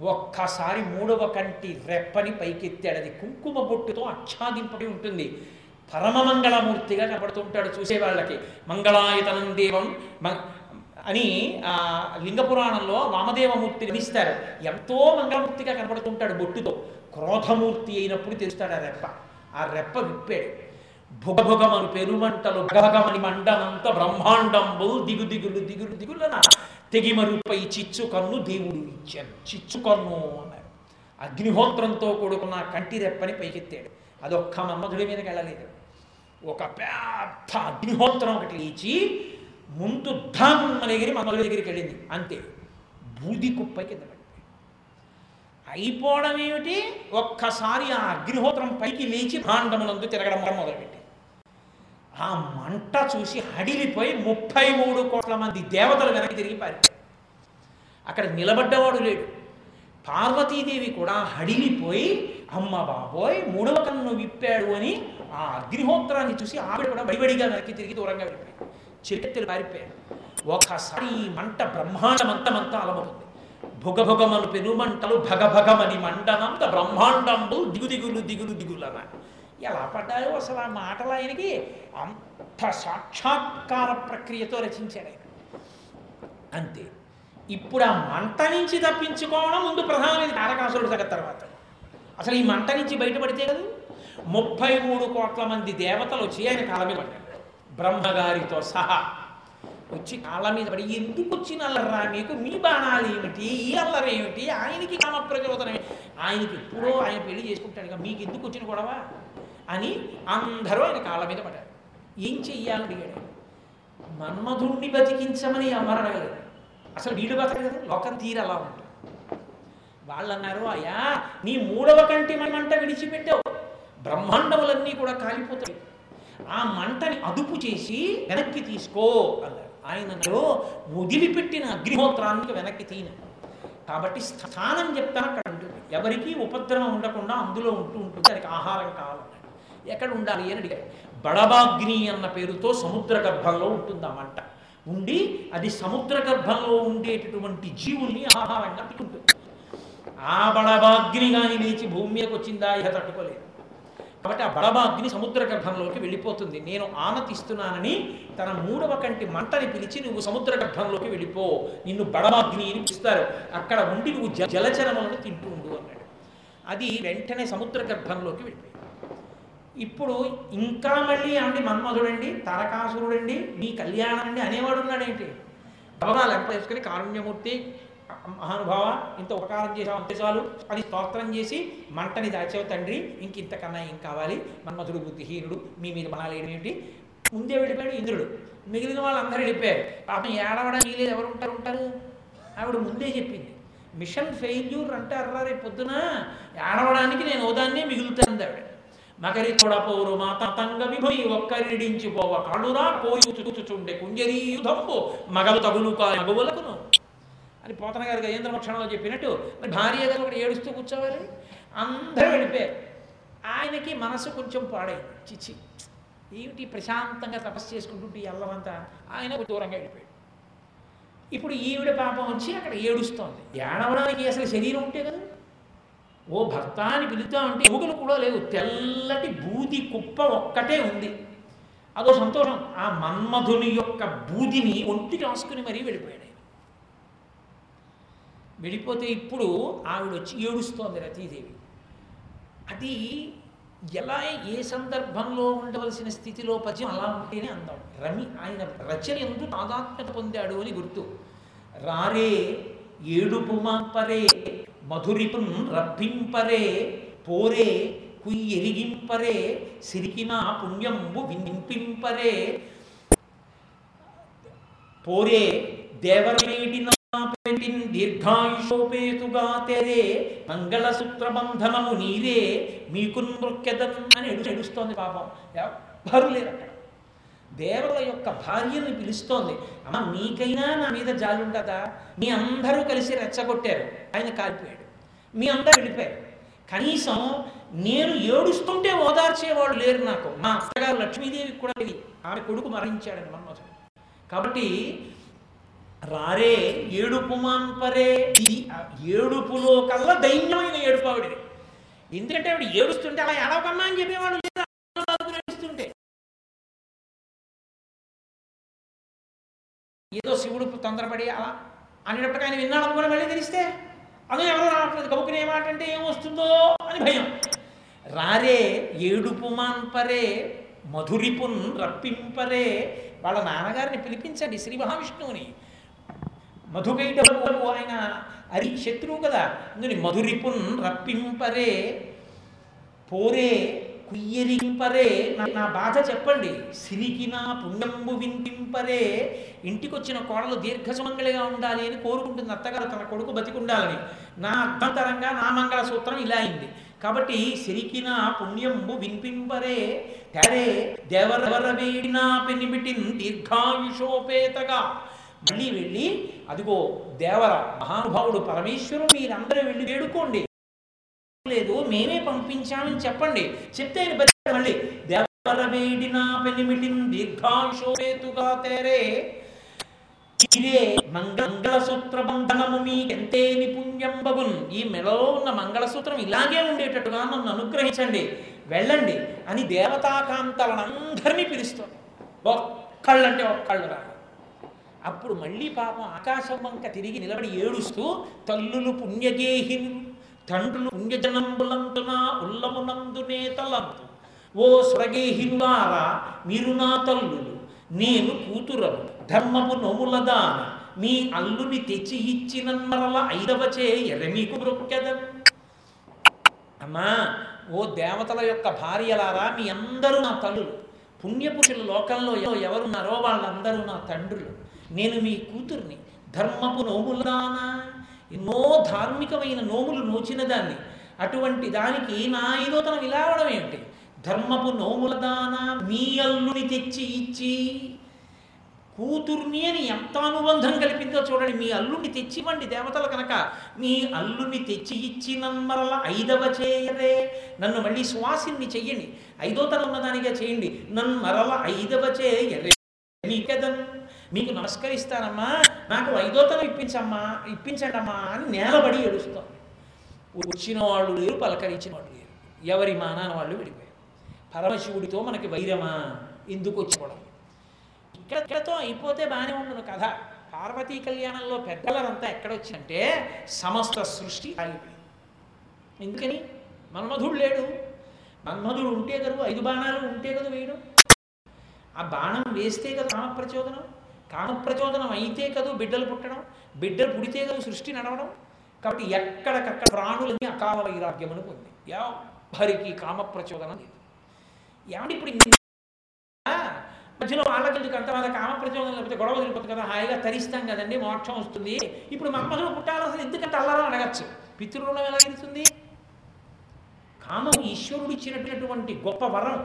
ఒక్కసారి మూడవ కంటి రెప్పని పైకెత్తాడు. అది కుంకుమ బొట్టుతో ఆచ్ఛాదింపడి ఉంటుంది. పరమమంగళమూర్తిగా కనపడుతుంటాడు చూసే వాళ్ళకి మంగళాయతనం దేవం మ- అని ఆ లింగపురాణంలో వామదేవమూర్తి నిర్మిస్తారు ఎంతో మంగళమూర్తిగా కనపడుతుంటాడు బొట్టుతో. క్రోధమూర్తి అయినప్పుడు తెలుస్తాడు ఆ రెప్ప. ఆ రెప్ప విప్పాడు. భుగభుగమను పెరుమంటలు భగభగమని మండనంత బ్రహ్మాండంబు దిగు దిగులు దిగులు దిగులన. తెగిమరుపై చిచ్చు కన్ను దేవుడు ఇచ్చాడు. చిచ్చు కన్ను అన్నారు అగ్నిహోత్రంతో కూడుకున్న కంటి రెప్పని పైకెత్తాడు. అదొక్క మన్మధుడి మీదకి వెళ్ళలేదు. ఒక పెద్ద అగ్నిహోత్రం ఒకటి లేచి ముందు ధమ్ అని మన్మధుడి దగ్గరికి వెళ్ళింది. అంతే. బూది కుప్ప కింద పడిపోయింది అయిపోవడం ఏమిటి? ఒక్కసారి ఆ అగ్నిహోత్రం పైకి లేచి భాండములందు తిరగడం మొదలుపెట్టి ఆ మంట చూసి హడిలిపోయి ముప్పై మూడు కోట్ల మంది దేవతలు వెనక్కి తిరిగి పారిపోయారు. అక్కడ నిలబడ్డవాడు లేడు. పార్వతీదేవి కూడా హడిలిపోయి అమ్మ బాబోయ్ మూడవ కన్ను విప్పాడు అని ఆ అగ్నిహోత్రాన్ని చూసి ఆవిడ కూడా బడిబడిగా వెనక్కి తిరిగి దూరంగా వెళ్ళిపోయాడు చిరికెత్తులు పారిపోయాడు ఒకసారి ఈ మంట బ్రహ్మాండమంతమంతా అలమవుతుంది. భుగభుగమను పెనుమంటలు భగభగమని మండనంత బ్రహ్మాండంబు దిగు దిగులు దిగులు దిగులన. ఎలా పడ్డాయో అసలు ఆ మాటలు ఆయనకి అంత సాక్షాత్కార ప్రక్రియతో రచించాడు ఆయన. అంతే. ఇప్పుడు ఆ మంట నుంచి తప్పించుకోవడం ముందు ప్రధానమైన తారకాసురుడు సగ తర్వాత. అసలు ఈ మంట నుంచి బయటపడితే కదా? ముప్పై మూడు కోట్ల మంది దేవతలు వచ్చి ఆయన కాళ్ళ మీద పడ్డారు. బ్రహ్మగారితో సహా. వచ్చి కాళ్ళ మీద పడి ఎందుకు వచ్చిన అల్లరా మీకు? మీ బాణాలు ఏమిటి? ఈ అల్లరి ఏమిటి? ఆయనకి కామ ప్రచోదనం ఆయనకి ఎప్పుడో ఆయన పెళ్ళి చేసుకుంటాడు కదా మీకు ఎందుకు వచ్చిన గొడవ? అని అందరూ ఆయన కాళ్ళ మీద పడ్డారు. ఏం చెయ్యాలని అడిగాడు? మన్మధుణ్ణి బతికించమని అమరడగలేదు అసలు వీడు కదా? లోకం తీరు అలా ఉంటుంది. వాళ్ళు అన్నారు అయ్యా నీ మూడవ కంటి మంట విడిచిపెట్టావు. బ్రహ్మాండములన్నీ కూడా కాలిపోతాయి. ఆ మంటని అదుపు చేసి వెనక్కి తీసుకో అన్నారు. ఆయన అన్నారు వదిలిపెట్టిన అగ్నిహోత్రానికి వెనక్కి తీన కాబట్టి స్థానం చెప్తాను అక్కడ ఉంటుంది ఎవరికి ఉపద్రవం ఉండకుండా అందులో ఉంటూ ఉంటుంది. దానికి ఆహారం కావాలన్నాడు. ఎక్కడ ఉండాలి? అని అడిగాడు. బడబాగ్ని అన్న పేరుతో సముద్ర గర్భంలో ఉంటుంది ఆ మంట. ఉండి అది సముద్ర గర్భంలో ఉండేటటువంటి జీవుల్ని ఆహారంగా పెట్టుకుంటుంది. ఆ బడబాగ్ని కానీ లేచి భూమి మీదకి వచ్చిందా ఇక తట్టుకోలేదు. కాబట్టి ఆ బడబాగ్ని సముద్ర గర్భంలోకి వెళ్ళిపోతుంది. నేను ఆనతిస్తున్నానని తన మూడవ కంటి మంటని పిలిచి నువ్వు సముద్ర గర్భంలోకి వెళ్ళిపో. నిన్ను బడబాగ్ని అని పిలుస్తారు. అక్కడ ఉండి నువ్వు జ- జలచరములను తింటూ ఉండు అన్నాడు. అది వెంటనే సముద్ర గర్భంలోకి వెళ్ళిపోయింది. ఇప్పుడు ఇంకా మళ్ళీ అండి మన్మధుడండి తారకాసురుడండి మీ కళ్యాణం అండి అనేవాడు ఉన్నాడేంటి గబగా లెంప వేసుకుని కారుణ్యమూర్తి మహానుభావ ఇంత ఉపకారం చేసావు అంతే చాలు అని స్తోత్రం చేసి మంటని దాచావు తండ్రి ఇంక ఇంతకన్నా ఏం కావాలి? మన్మధుడు బుద్ధిహీనుడు మీ మీద మనాలేడు ఏమిటి ముందే వెళ్ళిపోయాడు ఇంద్రుడు. మిగిలిన వాళ్ళందరూ వెళ్ళిపోయారు. పాపం ఏడవడం లేదు ఎవరు ఉంటారు ఉంటారు? ఆవిడ ముందే చెప్పింది. మిషన్ ఫెయిల్యూర్ అర్రా రేపు పొద్దున? ఏడవడానికి నేను ఓదాన్నే మిగులుతాను ఆవిడ. నగరి కొడపోరు మా తంగ పోయి ఒక్కరిడించి పోవ కళ్ళురా కోయు చుచుచుండే కుంజరీయు యుధంబు మగలు తగులు కాయ మగవులకును. అని పోతన గారు గజేంద్ర మక్షణంలో చెప్పినట్టు మరి భార్య గారు ఒకటి ఏడుస్తూ కూర్చోవాలి. అందరూ వెళ్ళిపోయారు. ఆయనకి మనసు కొంచెం పాడైంది. చిచ్చి. ఏమిటి ప్రశాంతంగా తపస్సు చేసుకుంటుంటే ఎల్లవంతా ఆయన దూరంగా వెళ్ళిపోయాడు. ఇప్పుడు ఈవిడ పాపం వచ్చి అక్కడ ఏడుస్తోంది. ఏడవడానికి అసలు శరీరం ఉంటే కదా? ఓ భర్త అని పిలుతా ఉంటే ఎముకలు కూడా లేవు. తెల్లటి బూది కుప్ప ఒక్కటే ఉంది. అదో సంతోషం. ఆ మన్మధుని యొక్క బూదిని ఒంటి రాసుకుని మరీ వెళ్ళిపోయాడు ఆయన. వెళ్ళిపోతే ఇప్పుడు ఆవిడ వచ్చి ఏడుస్తోంది రతీదేవి. అది ఎలా ఏ సందర్భంలో ఉండవలసిన స్థితిలో పద్యం అలా ఉంటేనే అందం. రమి ఆయన రచన ఎందుకు తాదాత్మ్యత పొందాడు అని గుర్తు. రారే ఏడుపు మాపరే మధురిపున్ రప్పింపరే పోరే కుయ్యెరిగింపరే సిరికిన పుణ్యంబు వినిపింపరే పోరే. దేవరేడిన దీర్ఘాయుషోపేతుగా తెరే మంగళసూత్ర బంధనము నీరే మీకు మృక్యదన్ అని ఎడు ఎడుస్తోంది పాపం. ఎవ్వరు లేరు అక్కడ. దేవతల యొక్క భార్యను పిలుస్తోంది. అమ్మ మీకైనా నా మీద జాలి ఉండదా? మీ అందరూ కలిసి రెచ్చగొట్టారు. ఆయన కాలిపోయాడు. మీ అందరూ వెళ్ళిపోయారు కనీసం నేను ఏడుస్తుంటే ఓదార్చేవాడు లేరు నాకు. మా అత్తగారు లక్ష్మీదేవి కూడా తెలియదు. ఆమె కొడుకు మరణించాడని మన్మోహన్ కాబట్టి రారే ఏడుపు మాంపరే ఇది ఏడుపులో కల్లా దైన్యమైన ఏడుపు ఆవిడది. ఎందుకంటే ఆవిడ ఏడుస్తుంటే అలా ఏడవకమ్మా అని చెప్పేవాడు లేదు ఏడుస్తుంటే. ఏదో శివుడు తొందరపడి అలా అనేటప్పటికీ ఆయన విన్నాడు అనుకుని మళ్ళీ తెలిస్తే అదే ఎవరు రావట్లేదు. కబుకుని ఏమాటంటే ఏమొస్తుందో అని భయం. రారే ఏడుపు మాన్పరే మధురిపున్ రప్పింపరే వాళ్ళ నాన్నగారిని పిలిపించండి శ్రీ మహావిష్ణువుని. మధుకైటవు ఆయన అరి శత్రువు కదా. అందుని మధురిపున్ రప్పింపరే పోరే కుయ్యరింపరే నా- నా బాధ చెప్పండి. సిరికిన పుణ్యంబు వినిపింపరే ఇంటికొచ్చిన కోడలు దీర్ఘసుమంగళిగా ఉండాలి అని కోరుకుంటుంది అత్తగారు. తన కొడుకు బతికుండాలని. నా అర్థంతరంగా నా మంగళ సూత్రం ఇలా అయింది. కాబట్టి సిరికిన పుణ్యంబు వినిపింపరే తరే దేవరవర వేడినా పెనిమిటిన్ దీర్ఘాయుషోపేతగా. మళ్ళీ వెళ్ళి అదిగో దేవర మహానుభావుడు పరమేశ్వరుడు మీరందరూ వెళ్ళి వేడుకోండి. లేదు మేమే పంపించామని చెప్పండి. చెప్తే ఆయన బతికాడు మళ్ళీ. దేవర నా పెనిమిటిన్ దీర్ఘాయుషోపేతుగా తేరే. ఇదే మంగళసూత్ర బంధనము మీకెంతే నిపుణ్యం బగున్. ఈ మెడలో ఉన్న మంగళసూత్రం ఇలాగే ఉండేటట్టుగా నన్ను అనుగ్రహించండి. వెళ్ళండి అని దేవతాకాంతలనందరినీ పిలుస్తుంది. ఒక్కళ్ళంటే ఒక్కళ్ళు రా అప్పుడు మళ్ళీ పాపం ఆకాశం వంక తిరిగి నిలబడి ఏడుస్తూ తల్లులు పుణ్యగేహిని తండ్రులు పుణ్యజనంబులంతున ఉల్లమునందునే తలంతు ఓ స్వగేహినులారా మీరు నా తల్లులు నేను కూతురను. ధర్మపు నోములదాన మీ అల్లుని తెచ్చి ఇచ్చిన మరల ఐదవచే ఎరమీకు బ్రొక్కెదన్ అమ్మా ఓ దేవతల యొక్క భార్యలారా మీ అందరూ నా తల్లులు. పుణ్యపురుషుల లోకంలో ఎవ- ఎవరున్నారో వాళ్ళందరూ నా తండ్రులు. నేను మీ కూతుర్ని. ధర్మపు నోములదానా ఎన్నో ధార్మికమైన నోములు నోచిన దాన్ని. అటువంటి దానికి నా ఐదోతనం ఇలా ఏమిటి? ధర్మపు నోముల దాన మీ అల్లుని తెచ్చి ఇచ్చి కూతుర్ని అని ఎంత అనుబంధం కలిపిందో చూడండి. మీ అల్లుని తెచ్చివ్వండి దేవతలు కనుక. మీ అల్లుని తెచ్చి ఇచ్చినమ్మల ఐదవ చేయరే నన్ను మళ్ళీ సువాసిని చెయ్యండి. ఐదో తన ఉన్నదానిగా చేయండి. నన్ను మరల ఐదవ చేయరే నీకెదన్ మీకు నమస్కరిస్తానమ్మా నాకు ఐదోతనం ఇప్పించమ్మా ఇప్పించండమ్మా అని నేలబడి ఏడుస్తాం వచ్చిన వాళ్ళు లేరు పలకరించిన వాళ్ళు లేరు. ఎవరి మానాన వాళ్ళు విడిపోయారు. పరమశివుడితో మనకి వైరమా? ఎందుకు వచ్చిపోవడం? ఇక్కడ ఇక్కడతో అయిపోతే బాగానే ఉండను కథ. పార్వతీ కళ్యాణంలో పెద్దలంతా ఎక్కడొచ్చిందంటే సమస్త సృష్టి ఆగిపోయింది. ఎందుకని? మన్మధుడు లేడు. మన్మధుడు ఉంటే కదా ఐదు బాణాలు ఉంటే కదా వేయడం. ఆ బాణం వేస్తే కదా రామ ప్రచోదనం కామప్రచోదనం అయితే కదూ బిడ్డలు పుట్టడం బిడ్డలు పుడితే కదూ సృష్టి నడవడం. కాబట్టి ఎక్కడికక్కడ ప్రాణులని అకాల వైరాగ్యమును పొంది. ఎవరికి కామ ప్రచోదనం లేదు. ఏమంటే ఇప్పుడు ఆ, మధ్యలో వాళ్ళకి ఎందుకు అంత వాళ్ళ కామప్రచోదనం లేకపోతే గొడవ వదిలిపోతుంది కదా హాయిగా తరిస్తాం కదండి మోక్షం వస్తుంది. ఇప్పుడు మన్మధుడు పుట్టాలి అసలు ఎందుకంటే అల్లరా అడగచ్చు? పితృణం ఎలా తెలుస్తుంది కామం ఈశ్వరుడు ఇచ్చినటువంటి గొప్ప వరం.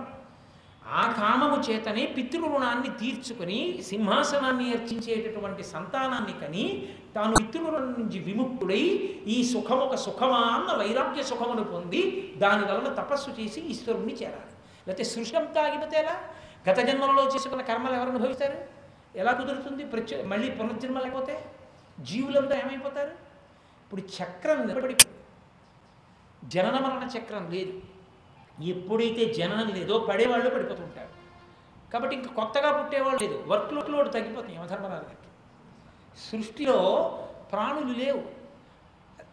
ఆ కామము చేతనే పితృరుణాన్ని తీర్చుకొని సింహాసనాన్ని అర్చించేటటువంటి సంతానాన్ని కని తాను పితృరుణం నుంచి విముక్తుడై ఈ సుఖం ఒక సుఖమా అన్న వైరాగ్య సుఖమును పొంది దాని వలన తపస్సు చేసి ఈశ్వరుణ్ణి చేరాలి. లేకపోతే సృష్టి తాగిపోతే ఎలా? గత జన్మలలో చేసుకున్న కర్మలు ఎవరు అనుభవిస్తారు? ఎలా కుదురుతుంది? ప్రత్యు మళ్ళీ పునర్జన్మ లేకపోతే జీవులంతా ఏమైపోతారు? ఇప్పుడు చక్రం నిలబడి జనన మరణ చక్రం లేదు. ఎప్పుడైతే జననం లేదో పడేవాళ్ళు పడిపోతుంటారు. కాబట్టి ఇంకా కొత్తగా పుట్టేవాళ్ళు లేదు. వర్క్ లోడ్ తగ్గిపోతుంది యమధర్మరాజుకి సృష్టిలో ప్రాణులు లేవు.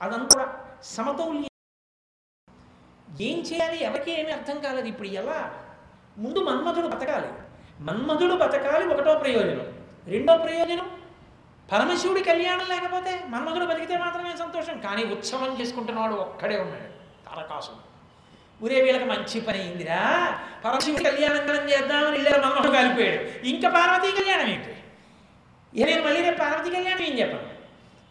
అదంతా కూడా సమతౌల్యం. ఏం చేయాలి? ఎవరికి ఏమీ అర్థం కాలేదు. ఇప్పుడు ఎలా? ముందు మన్మధుడు బతకాలి. మన్మధుడు బతకాలి ఒకటో ప్రయోజనం. రెండో ప్రయోజనం పరమశివుడి కళ్యాణం లేకపోతే మన్మధుడు బతికితే మాత్రమే సంతోషం. కానీ ఉత్సవం చేసుకుంటున్నవాడు ఒక్కడే ఉన్నాడు. తారకాసుడు. ఊరే వీళ్ళకి మంచి పని అయిందిరా. పరమశివుడు కళ్యాణం మనం చేద్దామని వెళ్ళారు మన్మధుడు కాలిపోయాడు ఇంకా పార్వతీ కళ్యాణం ఏంటి? ఇక నేను మళ్ళీ రేపు పార్వతీ కళ్యాణం ఏం చెప్పను?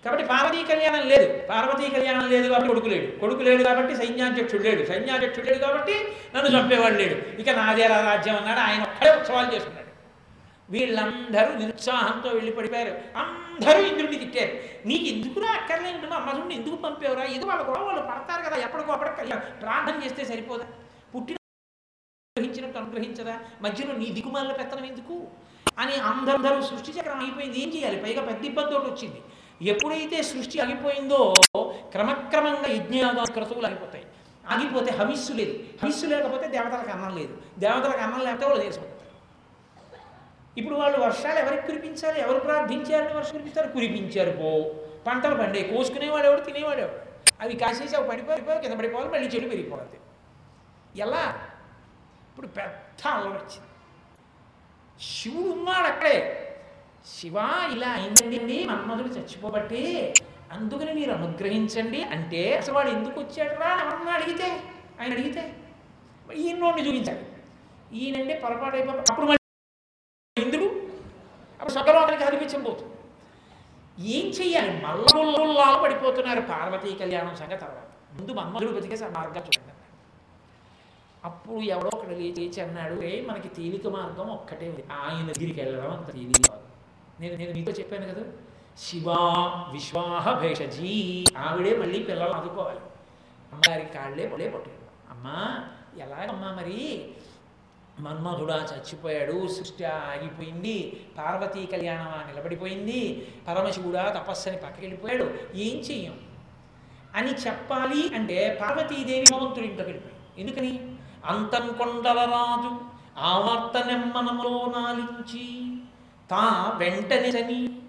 కాబట్టి పార్వతీ కళ్యాణం లేదు. పార్వతీ కళ్యాణం లేదు కాబట్టి కొడుకు లేడు. కొడుకు లేడు కాబట్టి సైన్యాధ్యక్షుడు లేడు. సైన్యాధ్యక్షుడు లేడు కాబట్టి నన్ను చంపేవాడు లేడు. ఇక నాదే రాజ్యం అన్నాడు. ఆయన ఒక్కడే ఉత్సవాలు చేసుకున్నాడు వీళ్ళందరూ నిరుత్సాహంతో వెళ్ళి పడిపోయారు. అందరూ ఇంద్రుడిని తిట్టారు. నీకు ఎందుకురా అక్కర్లేదు? మా ఎందుకు పంపేవరా? ఇది వాళ్ళ గొడవ వాళ్ళు పడతారు కదా ఎప్పటికో అప్పటికి కళ్యాణం ప్రార్థన చేస్తే సరిపోదా? పుట్టిన అనుగ్రహించినట్టు అనుగ్రహించదా మధ్యలో నీ దిగుమాల పెత్తనం ఎందుకు? అని అందరూ సృష్టి చక్రం అయిపోయింది. ఏం చేయాలి? పైగా పెద్ద ఇబ్బంది వచ్చింది. ఎప్పుడైతే సృష్టి ఆగిపోయిందో క్రమక్రమంగా యజ్ఞయాగా క్రతువులు ఆగిపోతాయి. ఆగిపోతే హవిస్సు లేదు. హవిస్సు లేకపోతే దేవతలకు అన్నం లేదు. దేవతలకు అన్నం లేకపోతే వాళ్ళు చేసుకుంటారు ఇప్పుడు వాళ్ళు వర్షాలు ఎవరికి కురిపించాలి? ఎవరు ప్రార్థించారని వర్షం కురిపిస్తారు? కురిపించారు పో. పంటలు పండే కోసుకునేవాడు ఎవడు? తినేవాడు ఎవడు అవి కాసేసి అవి పడిపోయి కింద పడిపోవాలి మళ్ళీ చెడు పెరిగిపోవాలి. ఎలా? ఇప్పుడు పెద్ద అల్లరి వచ్చింది. శివుడు ఉన్నాడు అక్కడే. శివ ఇలా అయిందండి మన్మధుడు చచ్చిపోబట్టి అందుకని మీరు అనుగ్రహించండి అంటే అసలు వాడు ఎందుకు వచ్చాడు రా ఎవరన్నా అడిగితే ఆయన అడిగితే ఈయన నోడిని చూపించాడు ఈయనండి పొరపాటు అయిపో అప్పుడు స్వర్గలోకానికి అనిపించబోతుంది ఏం చెయ్యాలి? మల్లముల్లాలు పడిపోతున్నారు పార్వతీ కళ్యాణం సంగతి తర్వాత. ముందు మమ్మల్ని బతికే మార్గం చూడండి అప్పుడు ఎవడో ఒకడు లేచి అన్నాడు ఏ మనకి తేలిక మార్గం ఒక్కటే ఉంది. ఆయన దగ్గరికి వెళ్ళడం అంత తేలిక కాదు. నేను నేను మీతో చెప్పాను కదా శివా విశ్వాహ భేషజీ. ఆవిడే మళ్ళీ పిల్లలు ఆదుకోవాలి. అమ్మగారికి కాళ్ళే పడే పట్టుకుంటాం అమ్మా ఎలాగమ్మా మరి? మన్మధుడా చచ్చిపోయాడు సృష్టి ఆగిపోయింది పార్వతీ కళ్యాణం నిలబడిపోయింది పరమశివుడా తపస్సని పక్కకెళ్ళిపోయాడు. ఏం చెయ్యం? అని చెప్పాలి అంటే పార్వతీదేవి భగవంతుడి ఇంట్లోకి వెళ్ళిపోయాడు ఎందుకని? అంతం కొండల రాజు ఆవర్త నెమ్మనములో నాలించి తా వెంటనేసని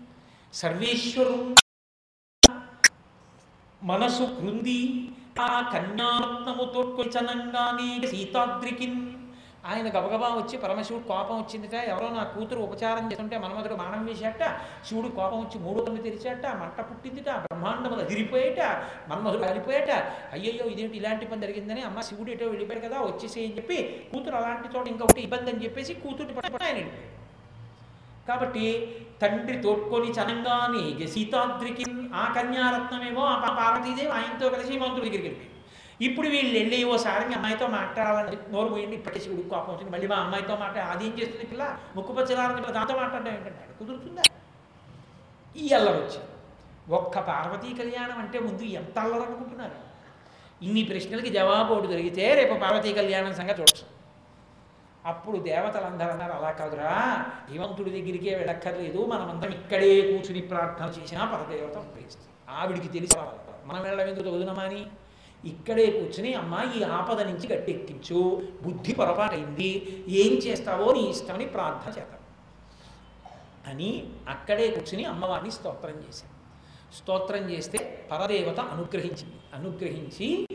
సర్వేశ్వరు మనసు కృంది ఆ కన్యారత్నము చనంగానే సీతాద్రికిన్ ఆయన గబగబా వచ్చి పరమశివుడు కోపం వచ్చిందిట ఎవరో నా కూతురు ఉపచారం చేస్తుంటే మన్మధుడు మానం వేసేట శివుడు కోపం వచ్చి మూడు కన్ను తెరిచేట మంట పుట్టిందిట బ్రహ్మాండములు అదిరిపోయేట మన్మధుడు అదిరిపోయేట. అయ్యయ్యో ఇదేంటి ఇలాంటి పని జరిగిందని అమ్మ శివుడు ఎటో వెళ్ళిపోయాడు కదా వచ్చేసి అని చెప్పి కూతురు అలాంటి చోట ఇంకొకటి ఇబ్బంది అని చెప్పేసి కూతురు ఆయన కాబట్టి తండ్రి తోడ్కొని చనంగాని సీతాద్రికి ఆ కన్యారత్నమేమో ఆ పార్వతీదేవి ఆయనతో కలిసి మంత్రుడి దగ్గరికి వెళ్ళిపోయింది ఇప్పుడు వీళ్ళు వెళ్ళి ఓసారి మీ అమ్మాయితో మాట్లాడాలని నోరు పోయింది ఇప్పటికే శివుడు కోపం వచ్చింది. మళ్ళీ మా అమ్మాయితో మాట్లాడి అది ఏం చేస్తుంది పిల్ల? ముక్కు పచ్చలారని పిల్ల దాంతో మాట్లాడడం ఏంటంటే కుదురుతుందా? ఈ అల్లరి వచ్చింది. ఒక్క పార్వతీ కళ్యాణం అంటే ముందు ఎంత అల్లరనుకుంటున్నారు? ఇన్ని ప్రశ్నలకి జవాబు ఒకటి దొరికితే రేపు పార్వతీ కళ్యాణం సంగతి చూడచ్చు. అప్పుడు దేవతలందరూ అన్నారు అలా కాదురా హిమంతుడి దగ్గరికే వెళ్ళక్కర్లేదు. మనమందరం ఇక్కడే కూర్చుని ప్రార్థన చేసినా పరదేవత ఉపయోగిస్తుంది. ఆవిడికి తెలిసి మనం వెళ్ళడం ఎందుకు అని? ఇక్కడే కూర్చుని అమ్మ ఈ ఆపద నుంచి గట్టెక్కించు. బుద్ధి పొరపాటైంది. ఏం చేస్తావో నీ ఇష్టమని ప్రార్థన చేద్దాం. అని అక్కడే కూర్చుని అమ్మవారిని స్తోత్రం చేశాను స్తోత్రం చేస్తే పరదేవత అనుగ్రహించింది. అనుగ్రహించి